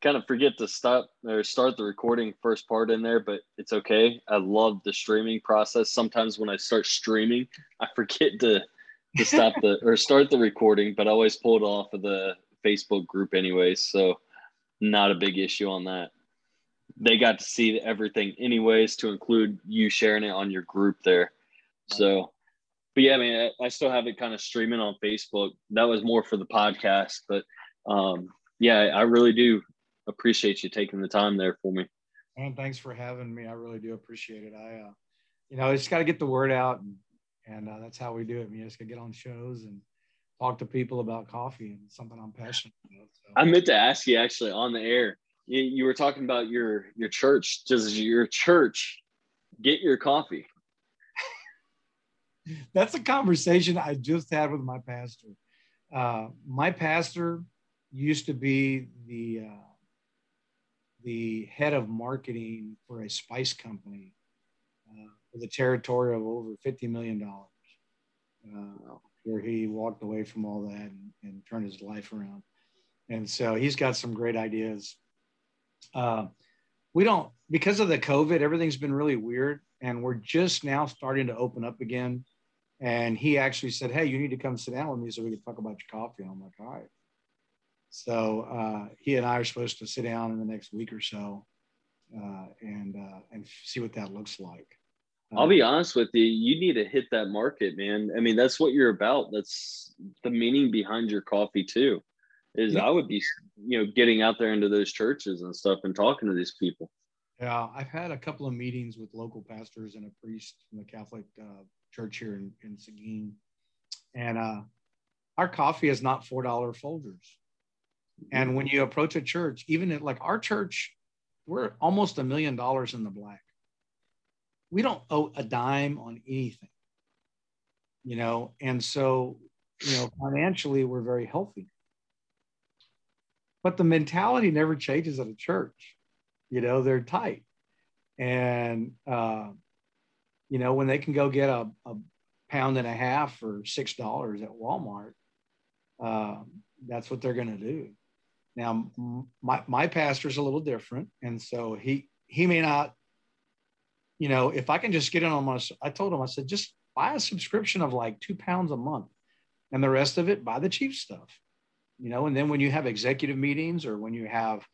kind of forget to stop or start the recording first part in there, but it's okay. I love the streaming process. Sometimes when I start streaming, I forget to to stop the or start the recording, but I always pull it off of the Facebook group anyways. So not a big issue on that. They got to see everything anyways to include you sharing it on your group there. So but yeah, I mean, I, I still have it kind of streaming on Facebook. That was more for the podcast, but um, yeah, I really do appreciate you taking the time there for me. And thanks for having me. I really do appreciate it. I, uh, you know, I just got to get the word out, and, and uh, that's how we do it. We just got to get on shows and talk to people about coffee and something I'm passionate about. So. I meant to ask you actually on the air. You, you were talking about your your church. Does your church get your coffee? That's a conversation I just had with my pastor. Uh, my pastor used to be the uh, the head of marketing for a spice company uh, with a territory of over $50 million, uh, where he walked away from all that and, and, turned his life around. And so he's got some great ideas. Uh, we don't, because of the COVID, everything's been really weird. And we're just now starting to open up again. And he actually said, Hey, you need to come sit down with me so we can talk about your coffee. And I'm like, All right. So uh, he and I are supposed to sit down in the next week or so uh, and uh, and see what that looks like. I'll be honest with you. You need to hit that market, man. I mean, that's what you're about. That's the meaning behind your coffee too. Is yeah. I would be, you know, getting out there into those churches and stuff and talking to these people. Yeah, I've had a couple of meetings with local pastors and a priest from the Catholic uh, church here in, in Seguin. And uh, our coffee is not $4 Folgers. And when you approach a church, even at like our church, we're almost a million dollars in the black. We don't owe a dime on anything, you know, and so, you know, financially, we're very healthy. But the mentality never changes at a church you know they're tight and uh, you know when they can go get a, a pound and a half for six dollars at walmart uh, that's what they're going to do now my, my pastor's a little different and so he he may not you know if i can just get in on my i told him i said just buy a subscription of like two pounds a month and the rest of it buy the cheap stuff you know and then when you have executive meetings or when you have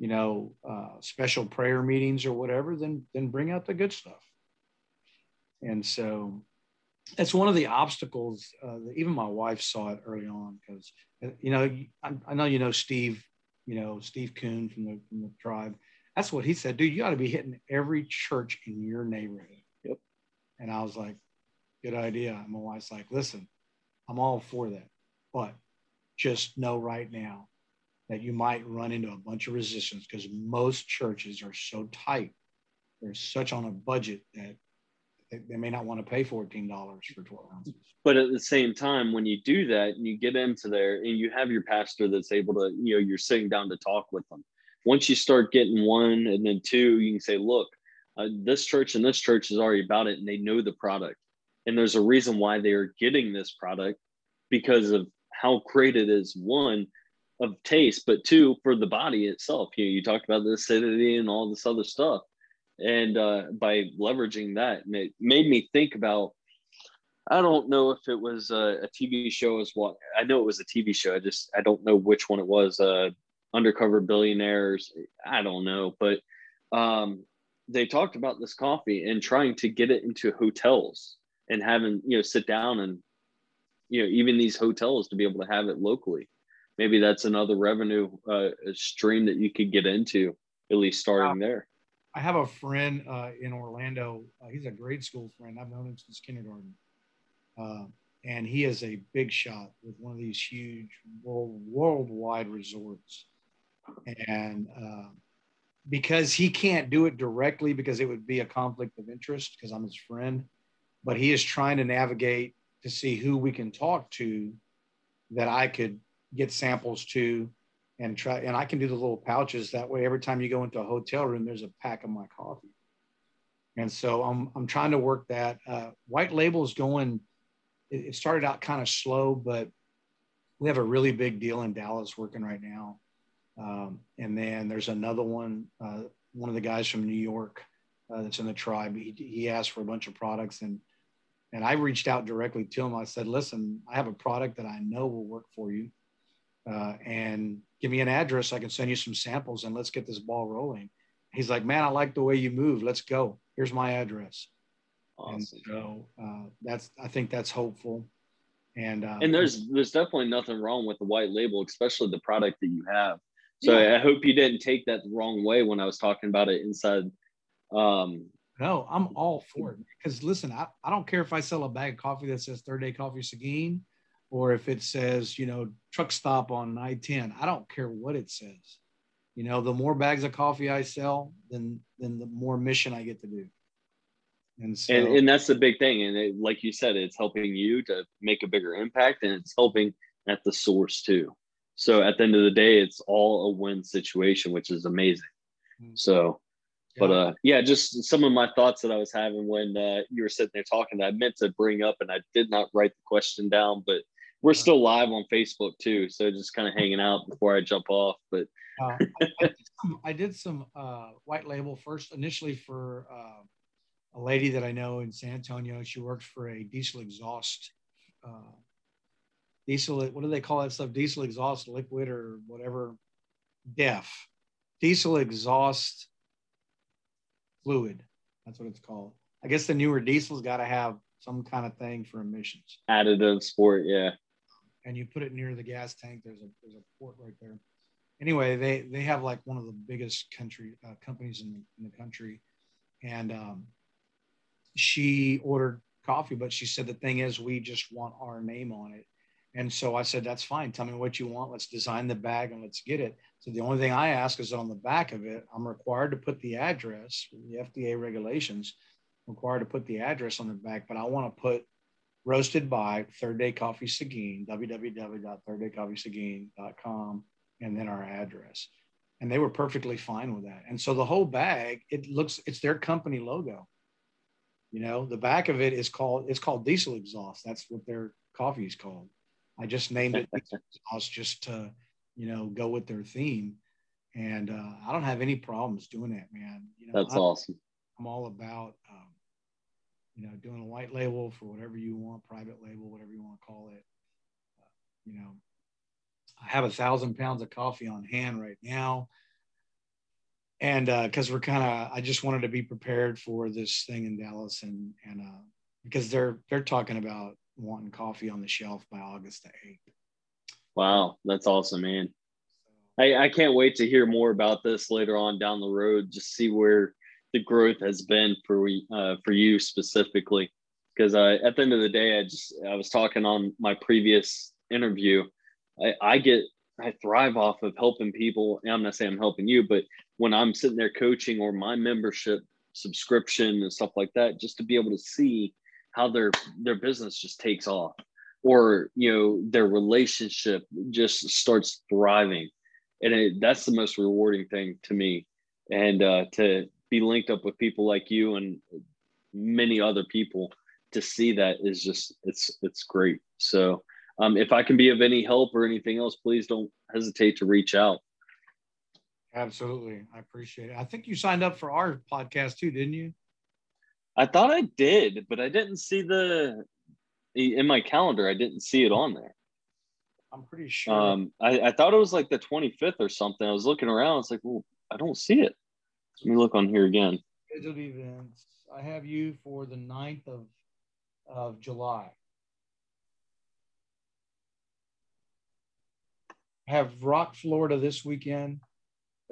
you know, uh, special prayer meetings or whatever, then then bring out the good stuff. And so that's one of the obstacles. Uh, that even my wife saw it early on because uh, you know I, I, know you know Steve, you know Steve Coon from the from the tribe. That's what he said, dude. You got to be hitting every church in your neighborhood. Yep. And I was like, good idea. And my wife's like, listen, I'm all for that, but just know right now that you might run into a bunch of resistance because most churches are so tight. They're such on a budget that they, may not want to pay $14 for 12 ounces. But at the same time, when you do that and you get into there and you have your pastor that's able to, you know, you're sitting down to talk with them. Once you start getting one and then two, you can say, look, uh, this church and this church is already about it and they know the product. And there's a reason why they are getting this product because of how great it is. One, of taste, but two for the body itself. You know, you talked about the acidity and all this other stuff, and uh, by leveraging that, it made me think about. I don't know if it was a, a TV show as well. I know it was a TV show. I just I don't know which one it was. Uh, Undercover Billionaires. I don't know, but um, they talked about this coffee and trying to get it into hotels and having you know sit down and you know even these hotels to be able to have it locally maybe that's another revenue uh, stream that you could get into at least starting there i have a friend uh, in orlando uh, he's a grade school friend. I've known him since kindergarten. Uh, and he is a big shot with one of these huge world, worldwide resorts. And uh, because he can't do it directly because it would be a conflict of interest because i'm his friend but he is trying to navigate to see who we can talk to that i could get samples to and try and I can do the little pouches. That way every time you go into a hotel room there's a pack of my coffee. And so I'm I'm trying to work that. Uh, white label is going it, it started out kind of slow but we have a really big deal in Dallas working right now. Um, and then there's another one uh, one of the guys from New York uh, that's in the tribe. He, he asked for a bunch of products and and I reached out directly to him. I said listen I have a product that I know will work for you uh, and give me an address. I can send you some samples and let's get this ball rolling. He's like, man, I like the way you move. Let's go. Here's my address. Awesome. And so uh, that's, I think that's hopeful. And, uh, and there's, there's definitely nothing wrong with the white label, especially the product that you have. So yeah. I hope you didn't take that the wrong way when I was talking about it inside. Um, no, I'm all for it because listen, I, I don't care if I sell a bag of coffee that says third day coffee Seguin or if it says, you know, truck stop on I 10, I don't care what it says. You know, the more bags of coffee I sell, then then the more mission I get to do. And so, and, and that's the big thing. And it, like you said, it's helping you to make a bigger impact, and it's helping at the source too. So at the end of the day, it's all a win situation, which is amazing. Mm-hmm. So, yeah. but uh, yeah, just some of my thoughts that I was having when uh, you were sitting there talking that I meant to bring up, and I did not write the question down, but we're still live on Facebook too, so just kind of hanging out before I jump off. But uh, I, I, did some, I, did some, uh, white label first initially for uh, a lady that I know in San Antonio. She works for a diesel exhaust, uh, diesel. What do they call that stuff? Diesel exhaust liquid or whatever. DEF, diesel exhaust fluid. That's what it's called. I guess the newer diesels got to have some kind of thing for emissions. Additive sport, yeah and you put it near the gas tank. There's a there's a port right there. anyway, they they have like one of the biggest country uh, companies in the, in the country, and um, she ordered coffee, but she said the thing is we just want our name on it. And so I said, that's fine. Tell me what you want. Let's design the bag and let's get it. So the only thing I ask is on the back of it, I'm required to put the address, the FDA regulations required to put the address on the back, but I want to put roasted by Third Day Coffee Seguin, www.thirddaycoffeeseguin.com, and then our address. And they were perfectly fine with that. And so the whole bag, it looks, it's their company logo. You know, the back of it is called, it's called diesel exhaust. That's what their coffee is called. I just named it exhaust just to, you know, go with their theme. And uh, I don't have any problems doing that, man. You know, That's I'm, awesome. I'm all about, um, you know, doing a white label for whatever you want, private label, whatever you want to call it. Uh, you know, I have a thousand pounds of coffee on hand right now. And because uh, we're kind of, I just wanted to be prepared for this thing in Dallas, and and uh, because they're they're talking about wanting coffee on the shelf by August the eighth. Wow, that's awesome, man. I, I can't wait to hear more about this later on down the road. Just see where the growth has been for uh, for you specifically, because at the end of the day, I just I was talking on my previous interview. I, I get I thrive off of helping people. I'm not saying I'm helping you, but when I'm sitting there coaching or my membership subscription and stuff like that, just to be able to see how their their business just takes off, or you know their relationship just starts thriving, and it, that's the most rewarding thing to me. And uh, to be linked up with people like you and many other people to see that is just it's it's great. So um, if I can be of any help or anything else, please don't hesitate to reach out. Absolutely. I appreciate it. I think you signed up for our podcast too, didn't you? I thought I did, but I didn't see the in my calendar. I didn't see it on there. I'm pretty sure. Um, I, I thought it was like the 25th or something. I was looking around. It's like, well, I don't see it. Let me look on here again. Scheduled events. I have you for the 9th of, of July. I have Rock, Florida this weekend,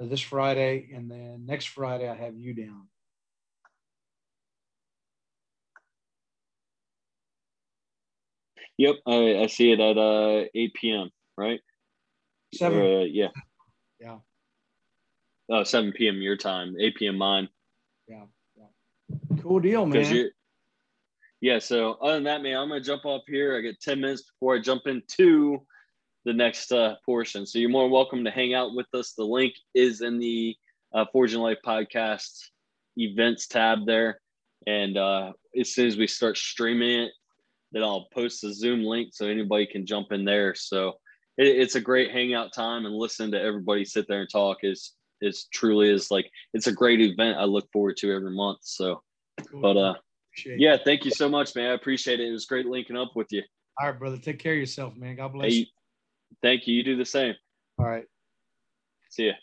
uh, this Friday, and then next Friday I have you down. Yep, I, I see it at uh, 8 p.m. Right? Seven. Uh, yeah. Yeah. Oh, 7 p.m. your time, 8 p.m. mine. Yeah. yeah. Cool deal, man. Yeah. So other than that, man, I'm gonna jump off here. I get 10 minutes before I jump into the next uh, portion. So you're more welcome to hang out with us. The link is in the uh, Forging Life podcast events tab there. And uh, as soon as we start streaming it, then I'll post the Zoom link so anybody can jump in there. So it, it's a great hangout time and listen to everybody sit there and talk is is truly is like it's a great event I look forward to every month. So, cool. but uh, yeah, thank you so much, man. I appreciate it. It was great linking up with you. All right, brother. Take care of yourself, man. God bless hey, you. Thank you. You do the same. All right. See ya.